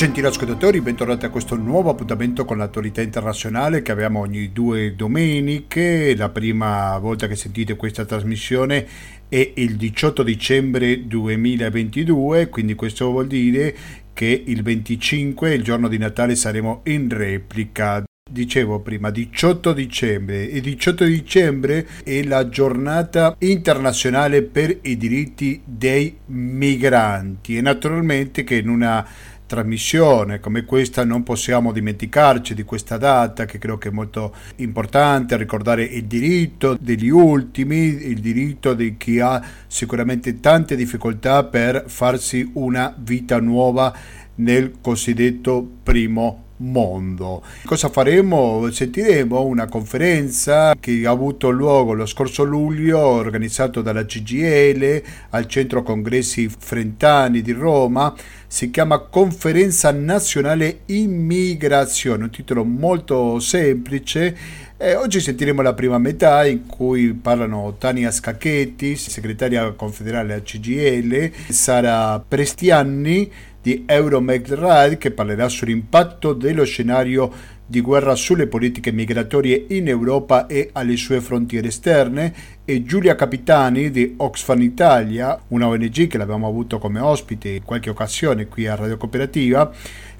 Gentili ascoltatori, bentornati a questo nuovo appuntamento con l'attualità internazionale che abbiamo ogni due domeniche. La prima volta che sentite questa trasmissione è il 18 dicembre 2022, quindi questo vuol dire che il 25, il giorno di Natale, saremo in replica dicevo prima 18 dicembre e 18 dicembre è la giornata internazionale per i diritti dei migranti e naturalmente che in una trasmissione come questa non possiamo dimenticarci di questa data che credo che è molto importante ricordare il diritto degli ultimi, il diritto di chi ha sicuramente tante difficoltà per farsi una vita nuova nel cosiddetto primo mondo. Cosa faremo? Sentiremo una conferenza che ha avuto luogo lo scorso luglio organizzato dalla CGL al Centro Congressi Frentani di Roma. Si chiama Conferenza Nazionale Immigrazione, un titolo molto semplice. E oggi sentiremo la prima metà in cui parlano Tania Scacchetti, segretaria confederale della CGL, Sara Prestianni, di Euromeg che parlerà sull'impatto dello scenario di guerra sulle politiche migratorie in Europa e alle sue frontiere esterne e Giulia Capitani di Oxfam Italia, una ONG che l'abbiamo avuto come ospite in qualche occasione qui a Radio Cooperativa.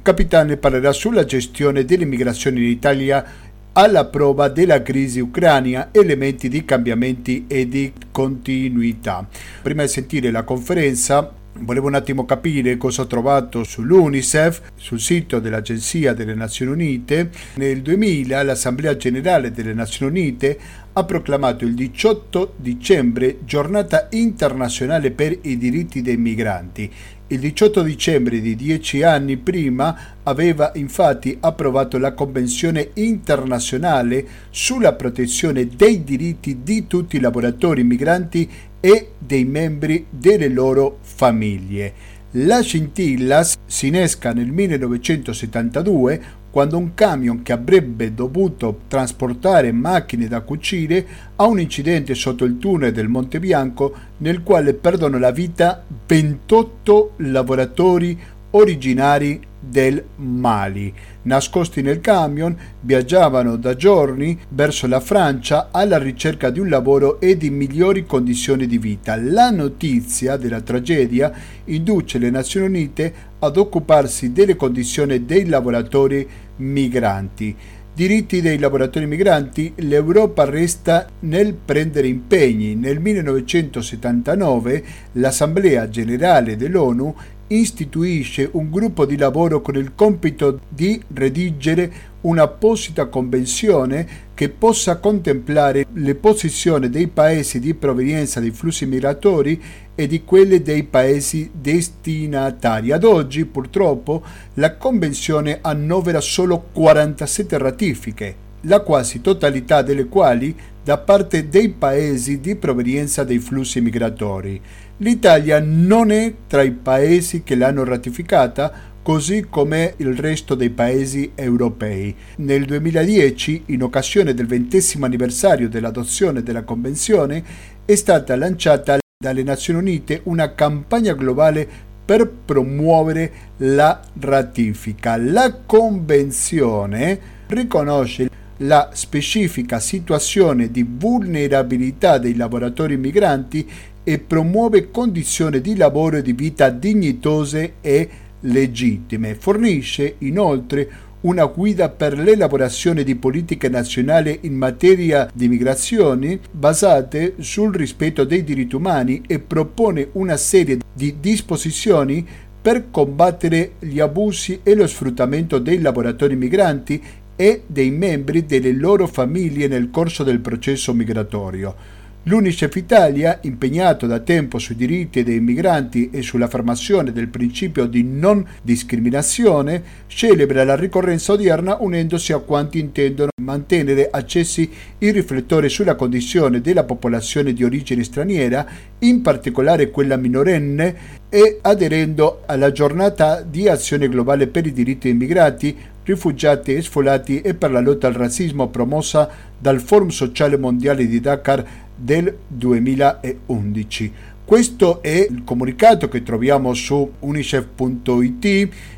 Capitani parlerà sulla gestione dell'immigrazione in Italia alla prova della crisi ucraina, elementi di cambiamenti e di continuità. Prima di sentire la conferenza Volevo un attimo capire cosa ho trovato sull'UNICEF, sul sito dell'Agenzia delle Nazioni Unite. Nel 2000 l'Assemblea Generale delle Nazioni Unite ha proclamato il 18 dicembre giornata internazionale per i diritti dei migranti. Il 18 dicembre di dieci anni prima aveva infatti approvato la Convenzione internazionale sulla protezione dei diritti di tutti i lavoratori migranti e dei membri delle loro famiglie. La scintilla si innesca nel 1972 quando un camion che avrebbe dovuto trasportare macchine da cucire ha un incidente sotto il tunnel del Monte Bianco nel quale perdono la vita 28 lavoratori originari del Mali. Nascosti nel camion, viaggiavano da giorni verso la Francia alla ricerca di un lavoro e di migliori condizioni di vita. La notizia della tragedia induce le Nazioni Unite ad occuparsi delle condizioni dei lavoratori migranti diritti dei lavoratori migranti, l'Europa resta nel prendere impegni. Nel 1979 l'Assemblea generale dell'ONU istituisce un gruppo di lavoro con il compito di redigere un'apposita convenzione che possa contemplare le posizioni dei paesi di provenienza dei flussi migratori e di quelle dei paesi destinatari. Ad oggi, purtroppo, la convenzione annovera solo 47 ratifiche, la quasi totalità delle quali da parte dei paesi di provenienza dei flussi migratori. L'Italia non è tra i paesi che l'hanno ratificata, così come il resto dei paesi europei. Nel 2010, in occasione del ventesimo anniversario dell'adozione della Convenzione, è stata lanciata dalle Nazioni Unite una campagna globale per promuovere la ratifica. La Convenzione riconosce la specifica situazione di vulnerabilità dei lavoratori migranti e promuove condizioni di lavoro e di vita dignitose e legittime. Fornisce inoltre una guida per l'elaborazione di politiche nazionali in materia di migrazioni basate sul rispetto dei diritti umani e propone una serie di disposizioni per combattere gli abusi e lo sfruttamento dei lavoratori migranti e dei membri delle loro famiglie nel corso del processo migratorio. L'UNICEF Italia, impegnato da tempo sui diritti dei migranti e sull'affermazione del principio di non discriminazione, celebra la ricorrenza odierna unendosi a quanti intendono mantenere accesi i riflettori sulla condizione della popolazione di origine straniera, in particolare quella minorenne, e aderendo alla giornata di azione globale per i diritti dei immigrati, rifugiati e sfolati e per la lotta al razzismo promossa dal Forum Sociale Mondiale di Dakar del 2011. Questo è il comunicato che troviamo su unicef.it,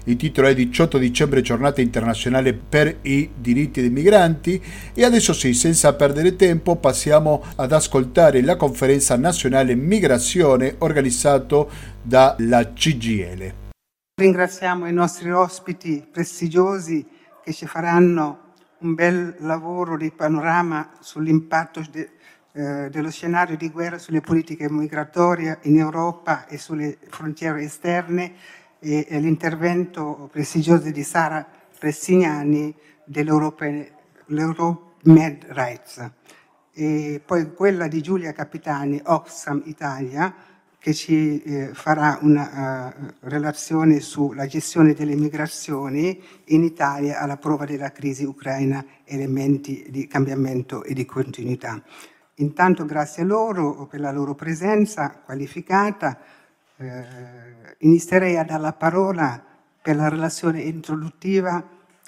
il titolo è 18 dicembre giornata internazionale per i diritti dei migranti e adesso sì, senza perdere tempo, passiamo ad ascoltare la conferenza nazionale migrazione organizzato dalla CGL. Ringraziamo i nostri ospiti prestigiosi che ci faranno un bel lavoro di panorama sull'impatto de, eh, dello scenario di guerra sulle politiche migratorie in Europa e sulle frontiere esterne e, e l'intervento prestigioso di Sara Pressignani dell'Euromed Rights e poi quella di Giulia Capitani, Oxfam Italia, che ci eh, farà una uh, relazione sulla gestione delle migrazioni in Italia alla prova della crisi ucraina, elementi di cambiamento e di continuità. Intanto grazie a loro per la loro presenza qualificata. Eh, inizierei a dare la parola per la relazione introduttiva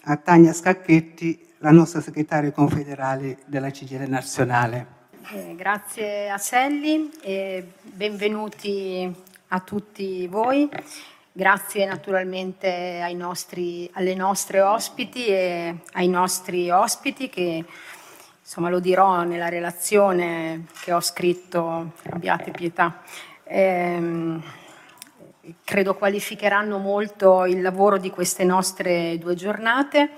a Tania Scacchetti, la nostra segretaria confederale della CGL nazionale. Eh, grazie a Selli e benvenuti a tutti voi. Grazie naturalmente nostri, alle nostre ospiti e ai nostri ospiti che insomma lo dirò nella relazione che ho scritto, abbiate pietà. Eh, credo qualificheranno molto il lavoro di queste nostre due giornate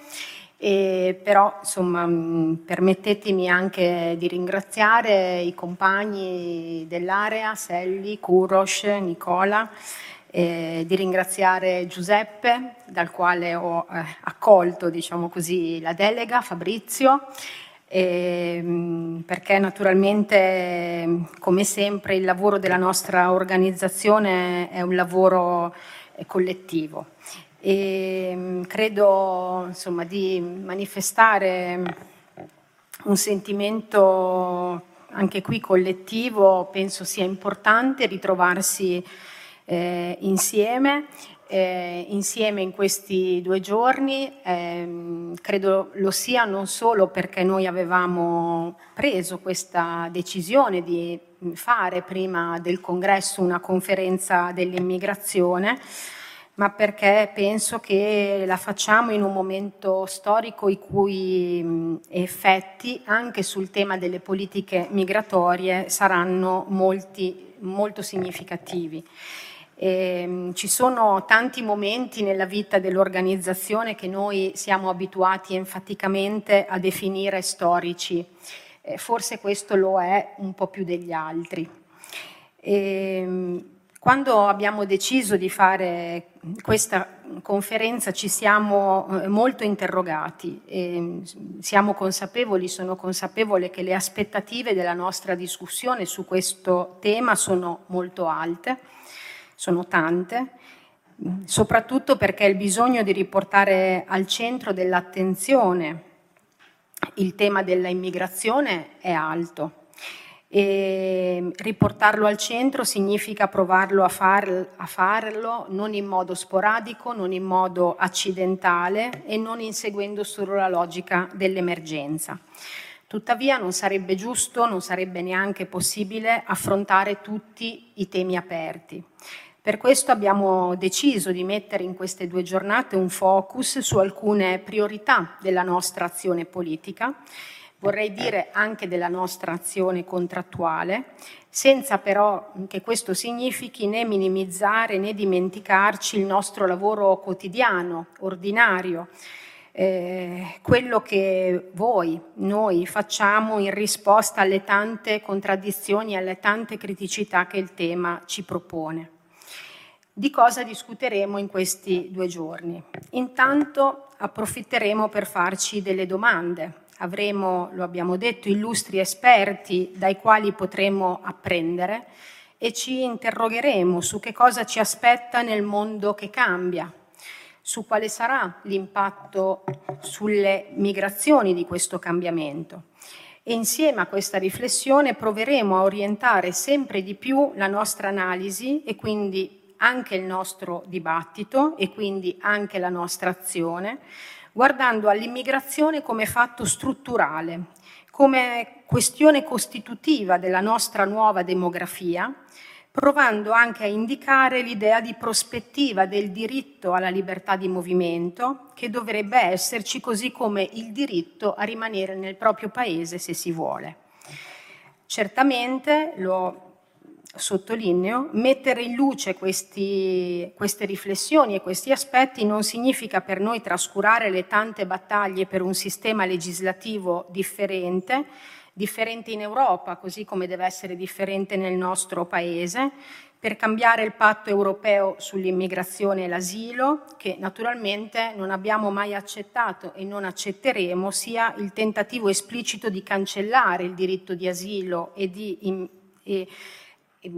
e però insomma permettetemi anche di ringraziare i compagni dell'area, Selli, Kuros, Nicola, eh, di ringraziare Giuseppe dal quale ho eh, accolto diciamo così, la delega, Fabrizio, eh, perché naturalmente come sempre il lavoro della nostra organizzazione è un lavoro eh, collettivo. E mm, credo insomma, di manifestare un sentimento anche qui collettivo, penso sia importante ritrovarsi eh, insieme, eh, insieme in questi due giorni, eh, credo lo sia non solo perché noi avevamo preso questa decisione di fare prima del congresso una conferenza dell'immigrazione, ma perché penso che la facciamo in un momento storico i cui effetti anche sul tema delle politiche migratorie saranno molti, molto significativi. E, ci sono tanti momenti nella vita dell'organizzazione che noi siamo abituati enfaticamente a definire storici, eh, forse questo lo è un po' più degli altri. E, quando abbiamo deciso di fare questa conferenza ci siamo eh, molto interrogati. E siamo consapevoli, sono consapevole che le aspettative della nostra discussione su questo tema sono molto alte, sono tante, soprattutto perché il bisogno di riportare al centro dell'attenzione il tema dell'immigrazione è alto e riportarlo al centro significa provarlo a, far, a, farlo non in modo sporadico, non in modo accidentale e non inseguendo solo la logica dell'emergenza. Tuttavia non sarebbe giusto, non sarebbe neanche possibile affrontare tutti i temi aperti. Per questo abbiamo deciso di mettere in queste due giornate un focus su alcune priorità della nostra azione politica vorrei dire anche della nostra azione contrattuale, senza però che questo significhi né minimizzare né dimenticarci il nostro lavoro quotidiano, ordinario, eh, quello che voi, noi facciamo in risposta alle tante contraddizioni, alle tante criticità che il tema ci propone. Di cosa discuteremo in questi due giorni? Intanto approfitteremo per farci delle domande avremo, lo abbiamo detto, illustri esperti dai quali potremo apprendere e ci interrogheremo su che cosa ci aspetta nel mondo che cambia, su quale sarà l'impatto sulle migrazioni di questo cambiamento. E insieme a questa riflessione proveremo a orientare sempre di più la nostra analisi e quindi anche il nostro dibattito e quindi anche la nostra azione guardando all'immigrazione come fatto strutturale, come questione costitutiva della nostra nuova demografia, provando anche a indicare l'idea di prospettiva del diritto alla libertà di movimento, che dovrebbe esserci così come il diritto a rimanere nel proprio paese se si vuole. Certamente, lo sottolineo, mettere in luce questi, queste riflessioni e questi aspetti non significa per noi trascurare le tante battaglie per un sistema legislativo differente, differente in Europa, così come deve essere differente nel nostro Paese, per cambiare il patto europeo sull'immigrazione e l'asilo, che naturalmente non abbiamo mai accettato e non accetteremo, sia il tentativo esplicito di cancellare il diritto di asilo e, di, e,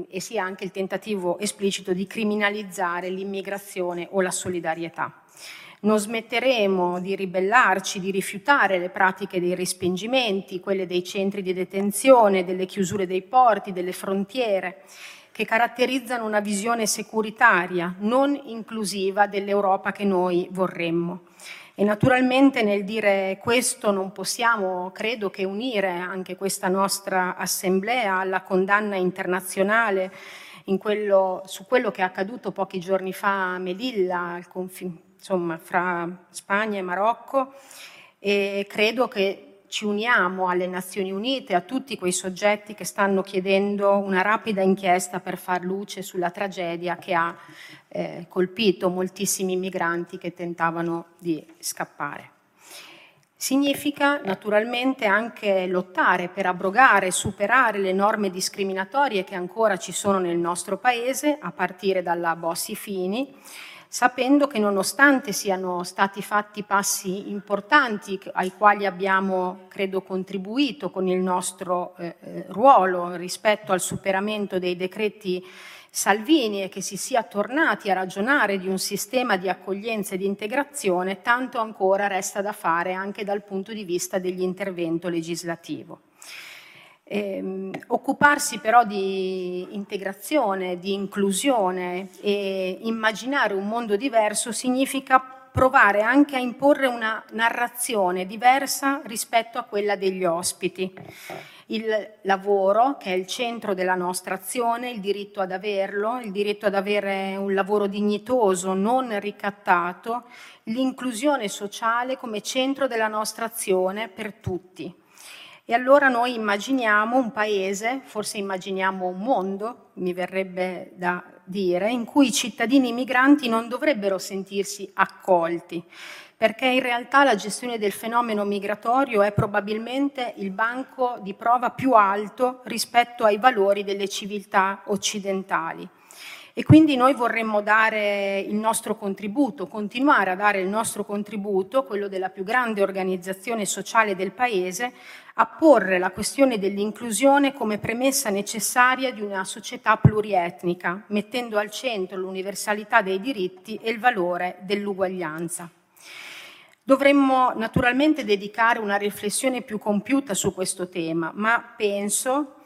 e sia anche il tentativo esplicito di criminalizzare l'immigrazione o la solidarietà. Non smetteremo di ribellarci, di rifiutare le pratiche dei respingimenti, quelle dei centri di detenzione, delle chiusure dei porti, delle frontiere, che caratterizzano una visione securitaria, non inclusiva dell'Europa che noi vorremmo. E naturalmente nel dire questo non possiamo, credo, che unire anche questa nostra assemblea alla condanna internazionale quello, su quello che è accaduto pochi giorni fa a Melilla, al confine insomma, fra Spagna e Marocco. E credo che ci uniamo alle Nazioni Unite, a tutti quei soggetti che stanno chiedendo una rapida inchiesta per far luce sulla tragedia che ha eh, colpito moltissimi migranti che tentavano di scappare. Significa naturalmente anche lottare per abrogare e superare le norme discriminatorie che ancora ci sono nel nostro Paese, a partire dalla Bossi-Fini, sapendo che nonostante siano stati fatti passi importanti ai quali abbiamo, credo, contribuito con il nostro eh, eh, ruolo rispetto al superamento dei decreti Salvini e che si sia tornati a ragionare di un sistema di accoglienza e di integrazione, tanto ancora resta da fare anche dal punto di vista dell'intervento legislativo. Eh, occuparsi però di integrazione, di inclusione e immaginare un mondo diverso significa provare anche a imporre una narrazione diversa rispetto a quella degli ospiti. Il lavoro, che è il centro della nostra azione, il diritto ad averlo, il diritto ad avere un lavoro dignitoso, non ricattato, l'inclusione sociale come centro della nostra azione per tutti. E allora noi immaginiamo un paese, forse immaginiamo un mondo, mi verrebbe da dire, in cui i cittadini migranti non dovrebbero sentirsi accolti, perché in realtà la gestione del fenomeno migratorio è probabilmente il banco di prova più alto rispetto ai valori delle civiltà occidentali. E quindi noi vorremmo dare il nostro contributo, continuare a dare il nostro contributo, quello della più grande organizzazione sociale del Paese, a porre la questione dell'inclusione come premessa necessaria di una società plurietnica, mettendo al centro l'universalità dei diritti e il valore dell'uguaglianza. Dovremmo naturalmente dedicare una riflessione più compiuta su questo tema, ma penso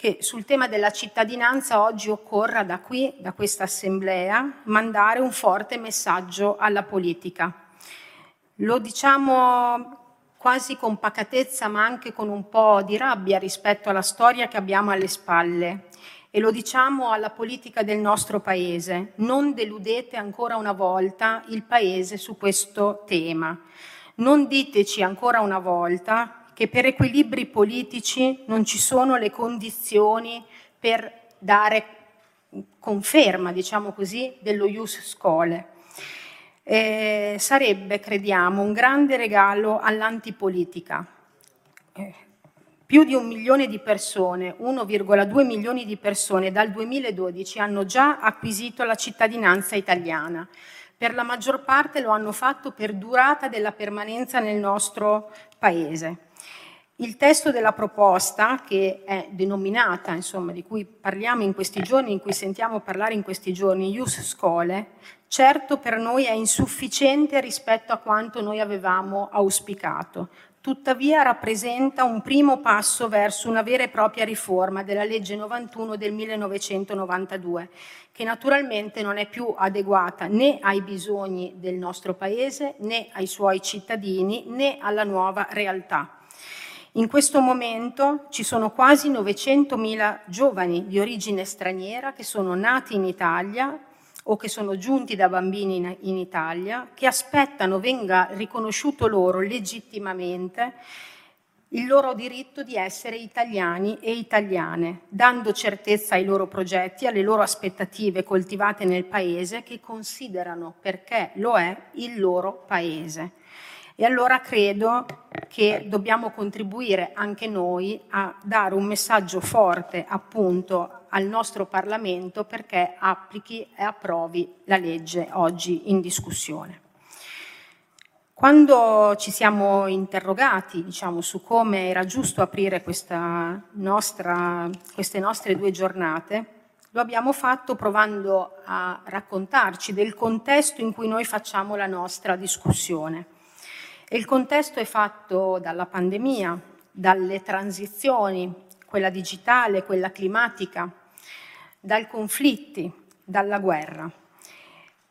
che sul tema della cittadinanza oggi occorra da qui, da questa assemblea, mandare un forte messaggio alla politica. Lo diciamo quasi con pacatezza ma anche con un po' di rabbia rispetto alla storia che abbiamo alle spalle e lo diciamo alla politica del nostro Paese. Non deludete ancora una volta il Paese su questo tema. Non diteci ancora una volta che per equilibri politici non ci sono le condizioni per dare conferma, diciamo così, dello ius scole. Eh, sarebbe, crediamo, un grande regalo all'antipolitica. Eh, più di un milione di persone, 1,2 milioni di persone dal 2012 hanno già acquisito la cittadinanza italiana. Per la maggior parte lo hanno fatto per durata della permanenza nel nostro paese. Il testo della proposta, che è denominata, insomma, di cui parliamo in questi giorni, in cui sentiamo parlare in questi giorni, Ius Scole, certo per noi è insufficiente rispetto a quanto noi avevamo auspicato. Tuttavia rappresenta un primo passo verso una vera e propria riforma della legge 91 del 1992, che naturalmente non è più adeguata né ai bisogni del nostro Paese, né ai suoi cittadini, né alla nuova realtà. In questo momento ci sono quasi 900.000 giovani di origine straniera che sono nati in Italia o che sono giunti da bambini in, in Italia, che aspettano venga riconosciuto loro legittimamente il loro diritto di essere italiani e italiane, dando certezza ai loro progetti, alle loro aspettative coltivate nel paese che considerano, perché lo è, il loro paese. E allora credo che dobbiamo contribuire anche noi a dare un messaggio forte appunto al nostro Parlamento perché applichi e approvi la legge oggi in discussione. Quando ci siamo interrogati diciamo, su come era giusto aprire nostra, queste nostre due giornate, lo abbiamo fatto provando a raccontarci del contesto in cui noi facciamo la nostra discussione. E il contesto è fatto dalla pandemia, dalle transizioni, quella digitale, quella climatica, dai conflitti, dalla guerra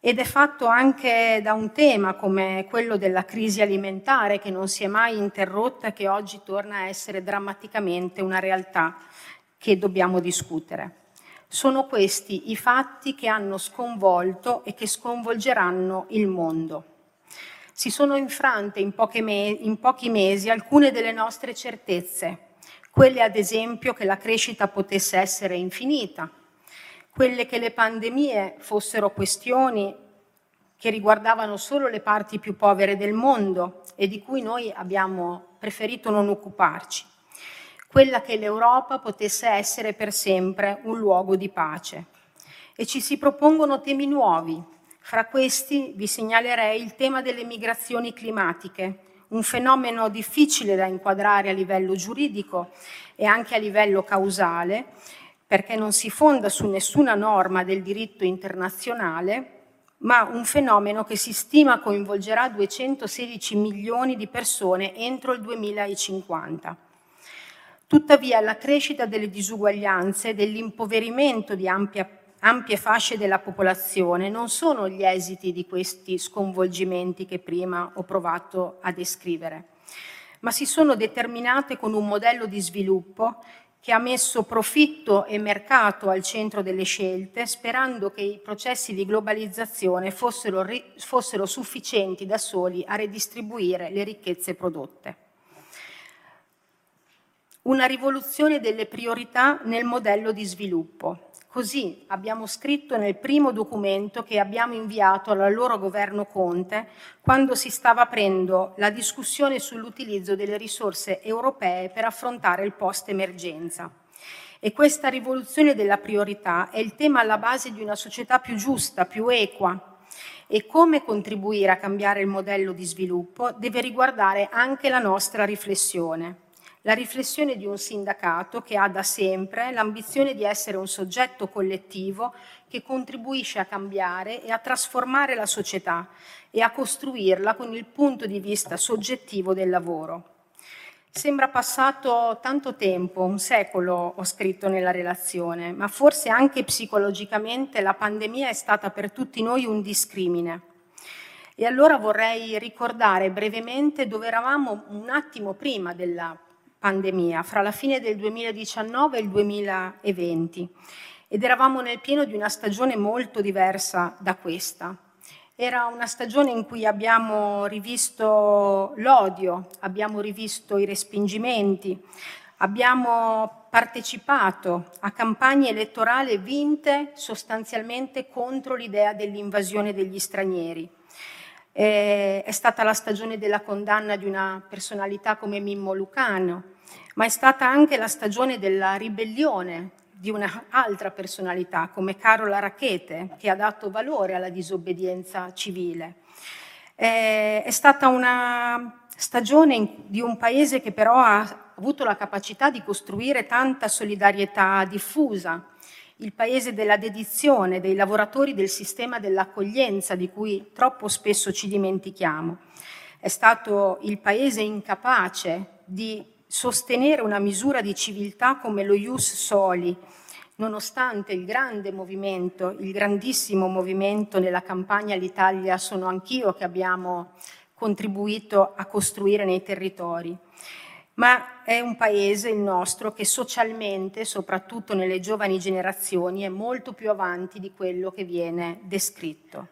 ed è fatto anche da un tema come quello della crisi alimentare che non si è mai interrotta e che oggi torna a essere drammaticamente una realtà che dobbiamo discutere. Sono questi i fatti che hanno sconvolto e che sconvolgeranno il mondo. Si sono infrante in, me- in pochi mesi alcune delle nostre certezze, quelle ad esempio che la crescita potesse essere infinita, quelle che le pandemie fossero questioni che riguardavano solo le parti più povere del mondo e di cui noi abbiamo preferito non occuparci, quella che l'Europa potesse essere per sempre un luogo di pace. E ci si propongono temi nuovi. Fra questi vi segnalerei il tema delle migrazioni climatiche, un fenomeno difficile da inquadrare a livello giuridico e anche a livello causale, perché non si fonda su nessuna norma del diritto internazionale, ma un fenomeno che si stima coinvolgerà 216 milioni di persone entro il 2050. Tuttavia la crescita delle disuguaglianze e dell'impoverimento di ampia, ampie fasce della popolazione non sono gli esiti di questi sconvolgimenti che prima ho provato a descrivere, ma si sono determinate con un modello di sviluppo che ha messo profitto e mercato al centro delle scelte, sperando che i processi di globalizzazione fossero, fossero sufficienti da soli a redistribuire le ricchezze prodotte. Una rivoluzione delle priorità nel modello di sviluppo, Così abbiamo scritto nel primo documento che abbiamo inviato al loro governo Conte quando si stava aprendo la discussione sull'utilizzo delle risorse europee per affrontare il post-emergenza. E questa rivoluzione della priorità è il tema alla base di una società più giusta, più equa, e come contribuire a cambiare il modello di sviluppo deve riguardare anche la nostra riflessione la riflessione di un sindacato che ha da sempre l'ambizione di essere un soggetto collettivo che contribuisce a cambiare e a trasformare la società e a costruirla con il punto di vista soggettivo del lavoro. Sembra passato tanto tempo, un secolo ho scritto nella relazione, ma forse anche psicologicamente la pandemia è stata per tutti noi un discrimine. E allora vorrei ricordare brevemente dove eravamo un attimo prima della pandemia, fra la fine del 2019 e il 2020 ed eravamo nel pieno di una stagione molto diversa da questa. Era una stagione in cui abbiamo rivisto l'odio, abbiamo rivisto i respingimenti, abbiamo partecipato a campagne elettorali vinte sostanzialmente contro l'idea dell'invasione degli stranieri. Eh, è stata la stagione della condanna di una personalità come Mimmo Lucano, ma è stata anche la stagione della ribellione di un'altra personalità come Carola Rachete, che ha dato valore alla disobbedienza civile. Eh, è stata una stagione di un paese che però ha avuto la capacità di costruire tanta solidarietà diffusa, il paese della dedizione dei lavoratori del sistema dell'accoglienza di cui troppo spesso ci dimentichiamo. È stato il paese incapace di sostenere una misura di civiltà come lo Ius Soli, nonostante il grande movimento, il grandissimo movimento nella campagna L'Italia sono anch'io che abbiamo contribuito a costruire nei territori ma è un paese, il nostro, che socialmente, soprattutto nelle giovani generazioni, è molto più avanti di quello che viene descritto.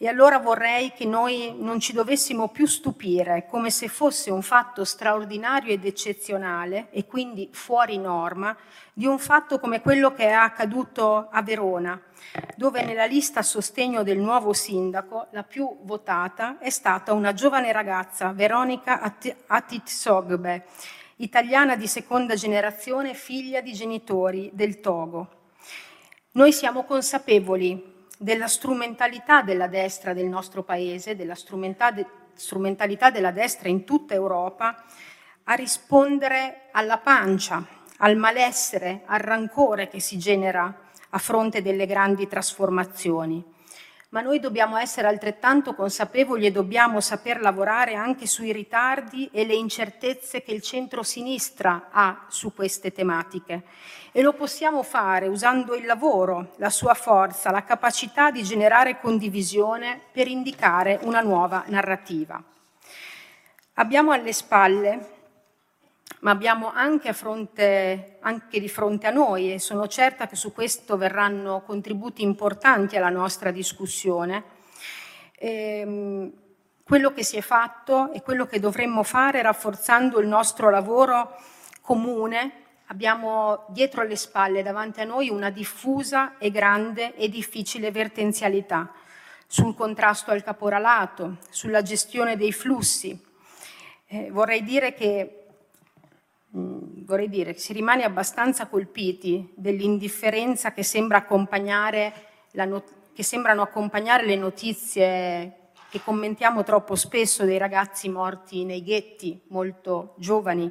E allora vorrei che noi non ci dovessimo più stupire come se fosse un fatto straordinario ed eccezionale e quindi fuori norma di un fatto come quello che è accaduto a Verona, dove nella lista a sostegno del nuovo sindaco la più votata è stata una giovane ragazza, Veronica Atitsogbe, italiana di seconda generazione, figlia di genitori del Togo. Noi siamo consapevoli della strumentalità della destra del nostro paese, della strumentalità della destra in tutta Europa a rispondere alla pancia, al malessere, al rancore che si genera a fronte delle grandi trasformazioni ma noi dobbiamo essere altrettanto consapevoli e dobbiamo saper lavorare anche sui ritardi e le incertezze che il centro-sinistra ha su queste tematiche. E lo possiamo fare usando il lavoro, la sua forza, la capacità di generare condivisione per indicare una nuova narrativa. Abbiamo alle spalle ma abbiamo anche, fronte, anche, di fronte a noi e sono certa che su questo verranno contributi importanti alla nostra discussione. Ehm, quello che si è fatto e quello che dovremmo fare rafforzando il nostro lavoro comune. Abbiamo dietro le spalle, davanti a noi, una diffusa e grande e difficile vertenzialità sul contrasto al caporalato, sulla gestione dei flussi. Eh, vorrei dire che vorrei dire si rimane abbastanza colpiti dell'indifferenza che, sembra not- che sembrano accompagnare le notizie che commentiamo troppo spesso dei ragazzi morti nei ghetti, molto giovani,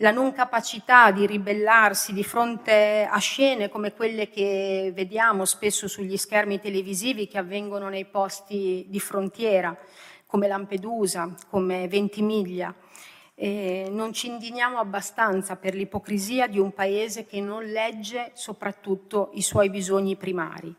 la non capacità di ribellarsi di fronte a scene come quelle che vediamo spesso sugli schermi televisivi che avvengono nei posti di frontiera, come Lampedusa, come Ventimiglia. Eh, non ci indigniamo abbastanza per l'ipocrisia di un paese che non legge soprattutto i suoi bisogni primari.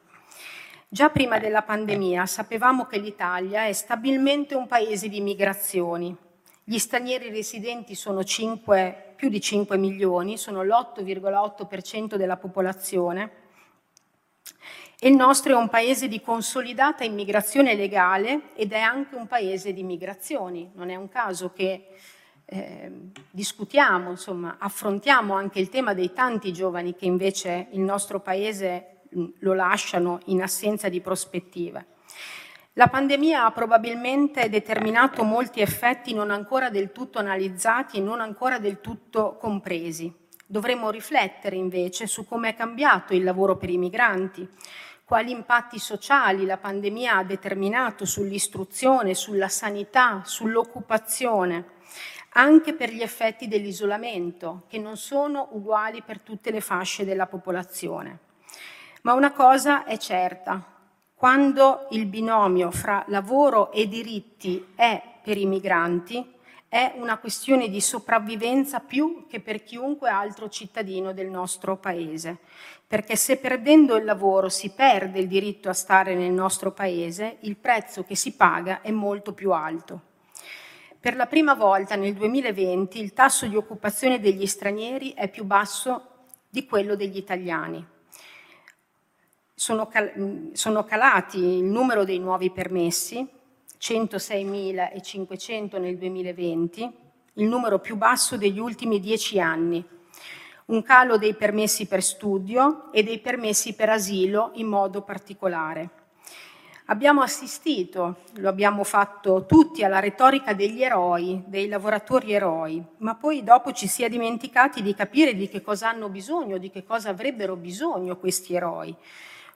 Già prima della pandemia sapevamo che l'Italia è stabilmente un paese di migrazioni. Gli stranieri residenti sono 5, più di 5 milioni, sono l'8,8% della popolazione e il nostro è un paese di consolidata immigrazione legale ed è anche un paese di migrazioni. Non è un caso che eh, discutiamo, insomma, affrontiamo anche il tema dei tanti giovani che invece il nostro Paese lo lasciano in assenza di prospettive. La pandemia ha probabilmente determinato molti effetti non ancora del tutto analizzati e non ancora del tutto compresi. Dovremmo riflettere invece su come è cambiato il lavoro per i migranti, quali impatti sociali la pandemia ha determinato sull'istruzione, sulla sanità, sull'occupazione, anche per gli effetti dell'isolamento, che non sono uguali per tutte le fasce della popolazione. Ma una cosa è certa, quando il binomio fra lavoro e diritti è per i migranti, è una questione di sopravvivenza più che per chiunque altro cittadino del nostro Paese, perché se perdendo il lavoro si perde il diritto a stare nel nostro Paese, il prezzo che si paga è molto più alto. Per la prima volta nel 2020 il tasso di occupazione degli stranieri è più basso di quello degli italiani. Sono, cal- sono calati il numero dei nuovi permessi, 106.500 nel 2020, il numero più basso degli ultimi dieci anni, un calo dei permessi per studio e dei permessi per asilo in modo particolare. Abbiamo assistito, lo abbiamo fatto tutti, alla retorica degli eroi, dei lavoratori eroi, ma poi dopo ci si è dimenticati di capire di che cosa hanno bisogno, di che cosa avrebbero bisogno questi eroi.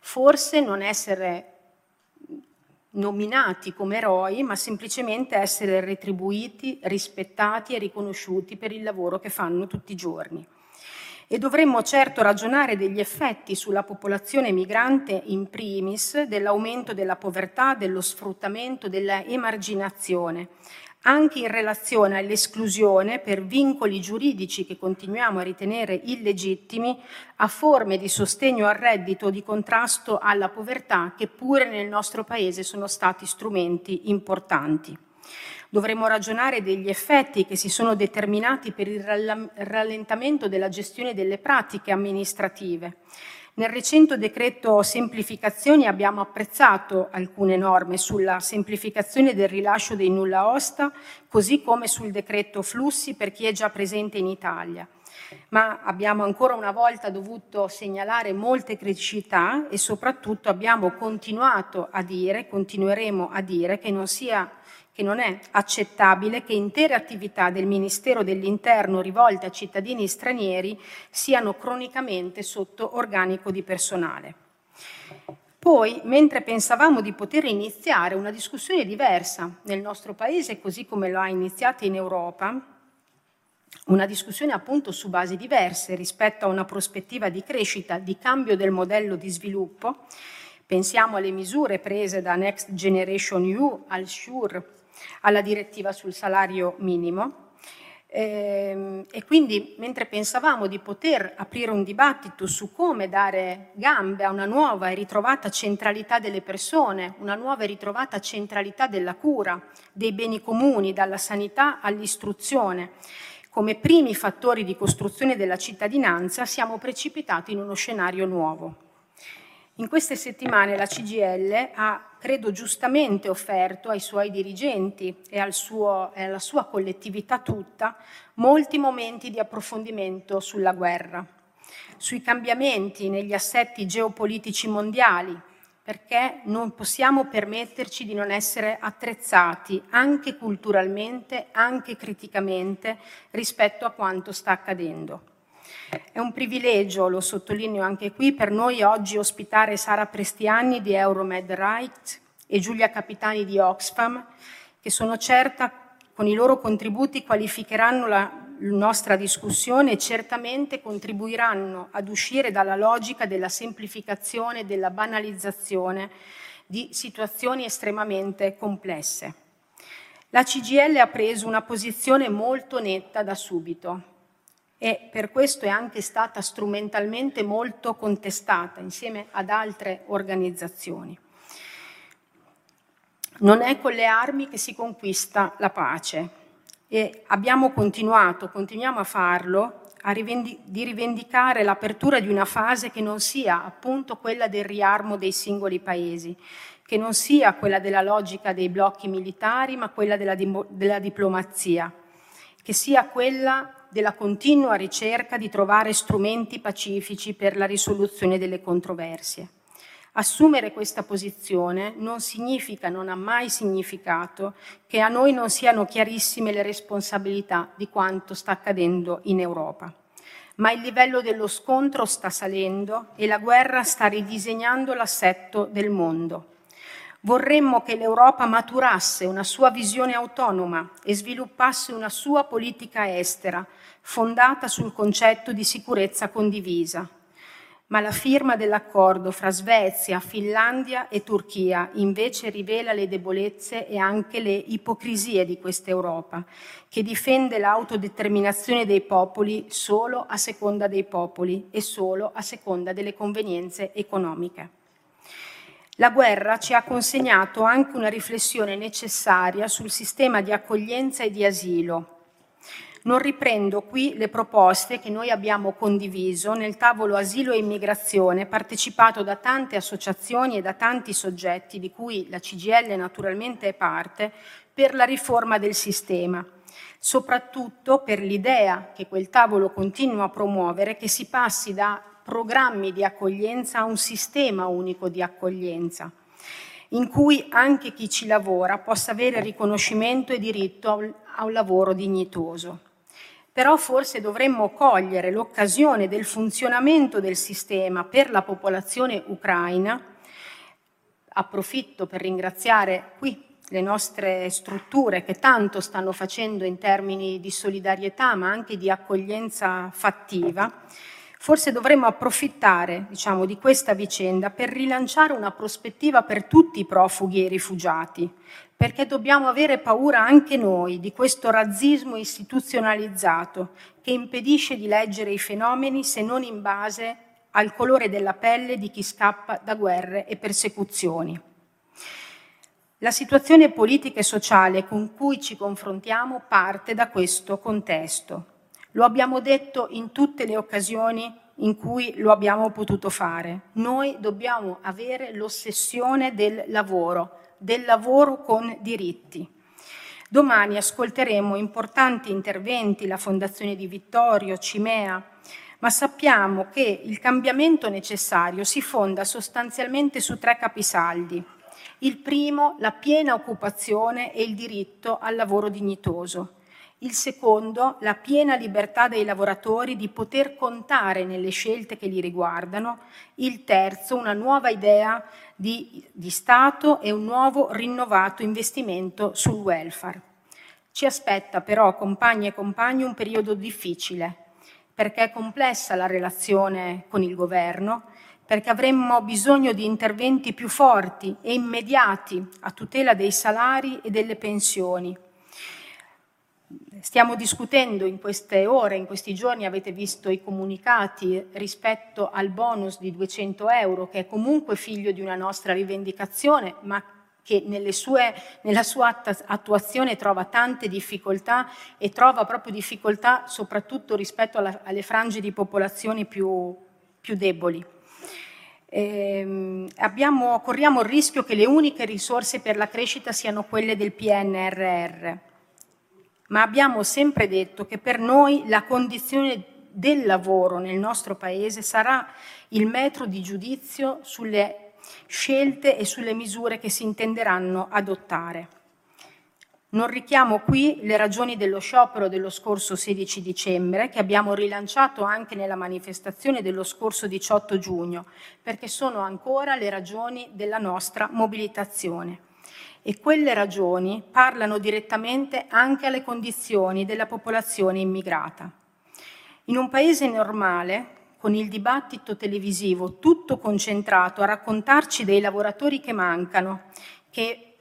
Forse non essere nominati come eroi, ma semplicemente essere retribuiti, rispettati e riconosciuti per il lavoro che fanno tutti i giorni e dovremmo certo ragionare degli effetti sulla popolazione migrante in primis dell'aumento della povertà, dello sfruttamento, della emarginazione, anche in relazione all'esclusione per vincoli giuridici che continuiamo a ritenere illegittimi a forme di sostegno al reddito di contrasto alla povertà che pure nel nostro Paese sono stati strumenti importanti. Dovremo ragionare degli effetti che si sono determinati per il rallentamento della gestione delle pratiche amministrative. Nel recente decreto semplificazioni abbiamo apprezzato alcune norme sulla semplificazione del rilascio dei nulla osta, così come sul decreto flussi per chi è già presente in Italia ma abbiamo ancora una volta dovuto segnalare molte criticità e soprattutto abbiamo continuato a dire, continueremo a dire che non sia che non è accettabile che intere attività del Ministero dell'Interno rivolte a cittadini stranieri siano cronicamente sotto organico di personale. Poi, mentre pensavamo di poter iniziare una discussione diversa nel nostro Paese, così come lo ha iniziata in Europa, una discussione appunto su basi diverse rispetto a una prospettiva di crescita, di cambio del modello di sviluppo, pensiamo alle misure prese da Next Generation EU, al SURE, alla direttiva sul salario minimo. Ehm, e quindi mentre pensavamo di poter aprire un dibattito su come dare gambe a una nuova e ritrovata centralità delle persone, una nuova e ritrovata centralità della cura, dei beni comuni, dalla sanità all'istruzione, come primi fattori di costruzione della cittadinanza, siamo precipitati in uno scenario nuovo. In queste settimane la CGL ha, credo giustamente, offerto ai suoi dirigenti e, al suo, alla sua collettività tutta molti momenti di approfondimento sulla guerra, sui cambiamenti negli assetti geopolitici mondiali, perché non possiamo permetterci di non essere attrezzati anche culturalmente, anche criticamente rispetto a quanto sta accadendo. È un privilegio, lo sottolineo anche qui, per noi oggi ospitare Sara Prestiani di Euromed Right e Giulia Capitani di Oxfam, che sono certa con i loro contributi qualificheranno la nostra discussione e certamente contribuiranno ad uscire dalla logica della semplificazione e della banalizzazione di situazioni estremamente complesse. La CGL ha preso una posizione molto netta da subito e per questo è anche stata strumentalmente molto contestata insieme ad altre organizzazioni. Non è con le armi che si conquista la pace e abbiamo continuato, continuiamo a farlo, a rivendi- di rivendicare l'apertura di una fase che non sia appunto quella del riarmo dei singoli paesi, che non sia quella della logica dei blocchi militari, ma quella della, di- della diplomazia, che sia quella della continua ricerca di trovare strumenti pacifici per la risoluzione delle controversie. Assumere questa posizione non significa, non ha mai significato che a noi non siano chiarissime le responsabilità di quanto sta accadendo in Europa. Ma il livello dello scontro sta salendo e la guerra sta ridisegnando l'assetto del mondo. Vorremmo che l'Europa maturasse una sua visione autonoma e sviluppasse una sua politica estera, fondata sul concetto di sicurezza condivisa. Ma la firma dell'accordo fra Svezia, Finlandia e Turchia invece rivela le debolezze e anche le ipocrisie di questa Europa, che difende l'autodeterminazione dei popoli solo a seconda dei popoli e solo a seconda delle convenienze economiche. La guerra ci ha consegnato anche una riflessione necessaria sul sistema di accoglienza e di asilo, non riprendo qui le proposte che noi abbiamo condiviso nel tavolo asilo e immigrazione, partecipato da tante associazioni e da tanti soggetti, di cui la CGL naturalmente è parte, per la riforma del sistema, soprattutto per l'idea che quel tavolo continua a promuovere che si passi da programmi di accoglienza a un sistema unico di accoglienza in cui anche chi ci lavora possa avere riconoscimento e diritto a un lavoro dignitoso però forse dovremmo cogliere l'occasione del funzionamento del sistema per la popolazione ucraina. Approfitto per ringraziare qui le nostre strutture che tanto stanno facendo in termini di solidarietà ma anche di accoglienza fattiva. Forse dovremmo approfittare diciamo, di questa vicenda per rilanciare una prospettiva per tutti i profughi e i rifugiati, perché dobbiamo avere paura anche noi di questo razzismo istituzionalizzato che impedisce di leggere i fenomeni se non in base al colore della pelle di chi scappa da guerre e persecuzioni. La situazione politica e sociale con cui ci confrontiamo parte da questo contesto. Lo abbiamo detto in tutte le occasioni in cui lo abbiamo potuto fare. Noi dobbiamo avere l'ossessione del lavoro, del lavoro con diritti. Domani ascolteremo importanti interventi, la Fondazione di Vittorio, Cimea, ma sappiamo che il cambiamento necessario si fonda sostanzialmente su tre capisaldi. Il primo, la piena occupazione e il diritto al lavoro dignitoso il secondo, la piena libertà dei lavoratori di poter contare nelle scelte che li riguardano, il terzo, una nuova idea di, di Stato e un nuovo rinnovato investimento sul welfare. Ci aspetta però, compagni e compagni, un periodo difficile, perché è complessa la relazione con il governo, perché avremmo bisogno di interventi più forti e immediati a tutela dei salari e delle pensioni Stiamo discutendo in queste ore, in questi giorni avete visto i comunicati rispetto al bonus di 200 euro, che è comunque figlio di una nostra rivendicazione, ma che sue, nella sua attuazione trova tante difficoltà e trova proprio difficoltà soprattutto rispetto alla, alle frange di popolazione più, più deboli. Eh, abbiamo, corriamo il rischio che le uniche risorse per la crescita siano quelle del PNRR ma abbiamo sempre detto che per noi la condizione del lavoro nel nostro Paese sarà il metro di giudizio sulle scelte e sulle misure che si intenderanno adottare. Non richiamo qui le ragioni dello sciopero dello scorso 16 dicembre, che abbiamo rilanciato anche nella manifestazione dello scorso 18 giugno, perché sono ancora le ragioni della nostra mobilitazione e quelle ragioni parlano direttamente anche alle condizioni della popolazione immigrata. In un paese normale, con il dibattito televisivo tutto concentrato a raccontarci dei lavoratori che mancano, che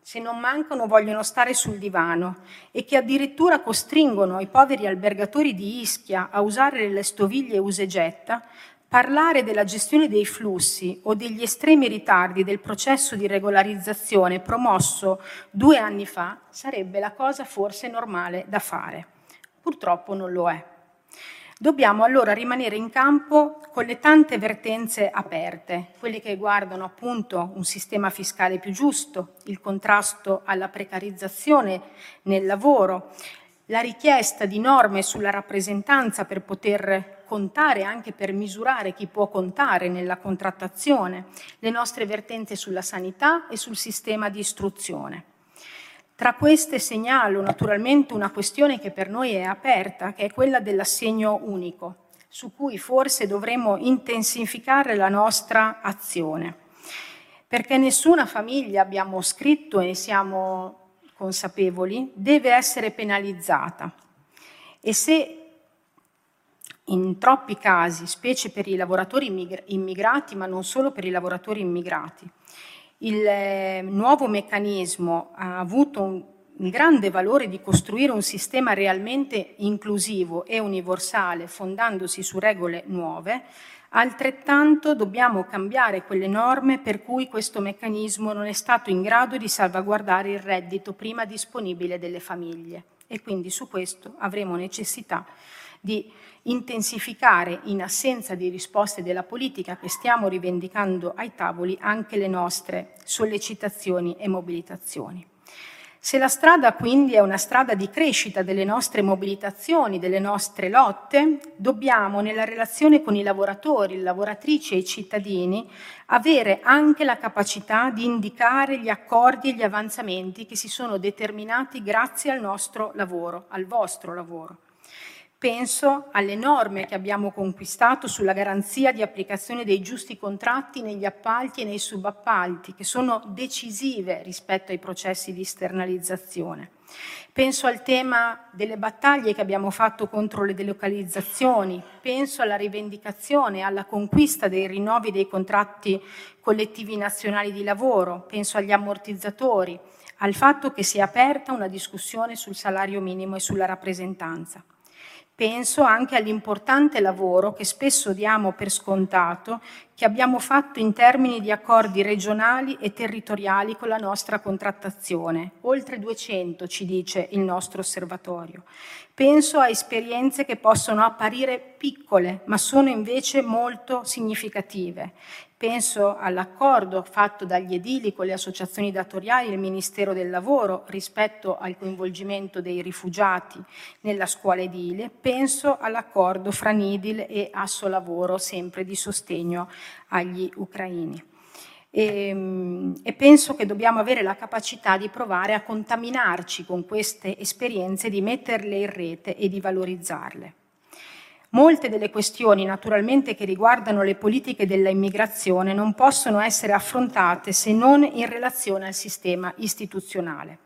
se non mancano vogliono stare sul divano e che addirittura costringono i poveri albergatori di Ischia a usare le stoviglie usa e getta, Parlare della gestione dei flussi o degli estremi ritardi del processo di regolarizzazione promosso due anni fa sarebbe la cosa forse normale da fare. Purtroppo non lo è. Dobbiamo allora rimanere in campo con le tante vertenze aperte, quelle che riguardano appunto un sistema fiscale più giusto, il contrasto alla precarizzazione nel lavoro, la richiesta di norme sulla rappresentanza per poter contare, anche per misurare chi può contare nella contrattazione, le nostre vertenze sulla sanità e sul sistema di istruzione. Tra queste segnalo naturalmente una questione che per noi è aperta, che è quella dell'assegno unico, su cui forse dovremmo intensificare la nostra azione, perché nessuna famiglia, abbiamo scritto e siamo consapevoli, deve essere penalizzata. E se in troppi casi, specie per i lavoratori immigrati, ma non solo per i lavoratori immigrati. Il eh, nuovo meccanismo ha avuto un, grande valore di costruire un sistema realmente inclusivo e universale, fondandosi su regole nuove, altrettanto dobbiamo cambiare quelle norme per cui questo meccanismo non è stato in grado di salvaguardare il reddito prima disponibile delle famiglie e quindi su questo avremo necessità di intensificare in assenza di risposte della politica che stiamo rivendicando ai tavoli anche le nostre sollecitazioni e mobilitazioni. Se la strada quindi è una strada di crescita delle nostre mobilitazioni, delle nostre lotte, dobbiamo nella relazione con i lavoratori, le lavoratrici e i cittadini avere anche la capacità di indicare gli accordi e gli avanzamenti che si sono determinati grazie al nostro lavoro, al vostro lavoro. Penso alle norme che abbiamo conquistato sulla garanzia di applicazione dei giusti contratti negli appalti e nei subappalti, che sono decisive rispetto ai processi di esternalizzazione. Penso al tema delle battaglie che abbiamo fatto contro le delocalizzazioni, penso alla rivendicazione, alla conquista dei rinnovi dei contratti collettivi nazionali di lavoro, penso agli ammortizzatori, al fatto che si è aperta una discussione sul salario minimo e sulla rappresentanza. Penso anche all'importante lavoro che spesso diamo per scontato che abbiamo fatto in termini di accordi regionali e territoriali con la nostra contrattazione. Oltre 200, ci dice il nostro osservatorio. Penso a esperienze che possono apparire piccole, ma sono invece molto significative. Penso all'accordo fatto dagli edili con le associazioni datoriali e il Ministero del Lavoro rispetto al coinvolgimento dei rifugiati nella scuola edile. Penso all'accordo fra Nidil e Asso Lavoro, sempre di sostegno agli ucraini. E, ehm, e, penso che dobbiamo avere la capacità di provare a contaminarci con queste esperienze, di metterle in rete e di valorizzarle. Molte delle questioni naturalmente che riguardano le politiche della immigrazione non possono essere affrontate se non in relazione al sistema istituzionale.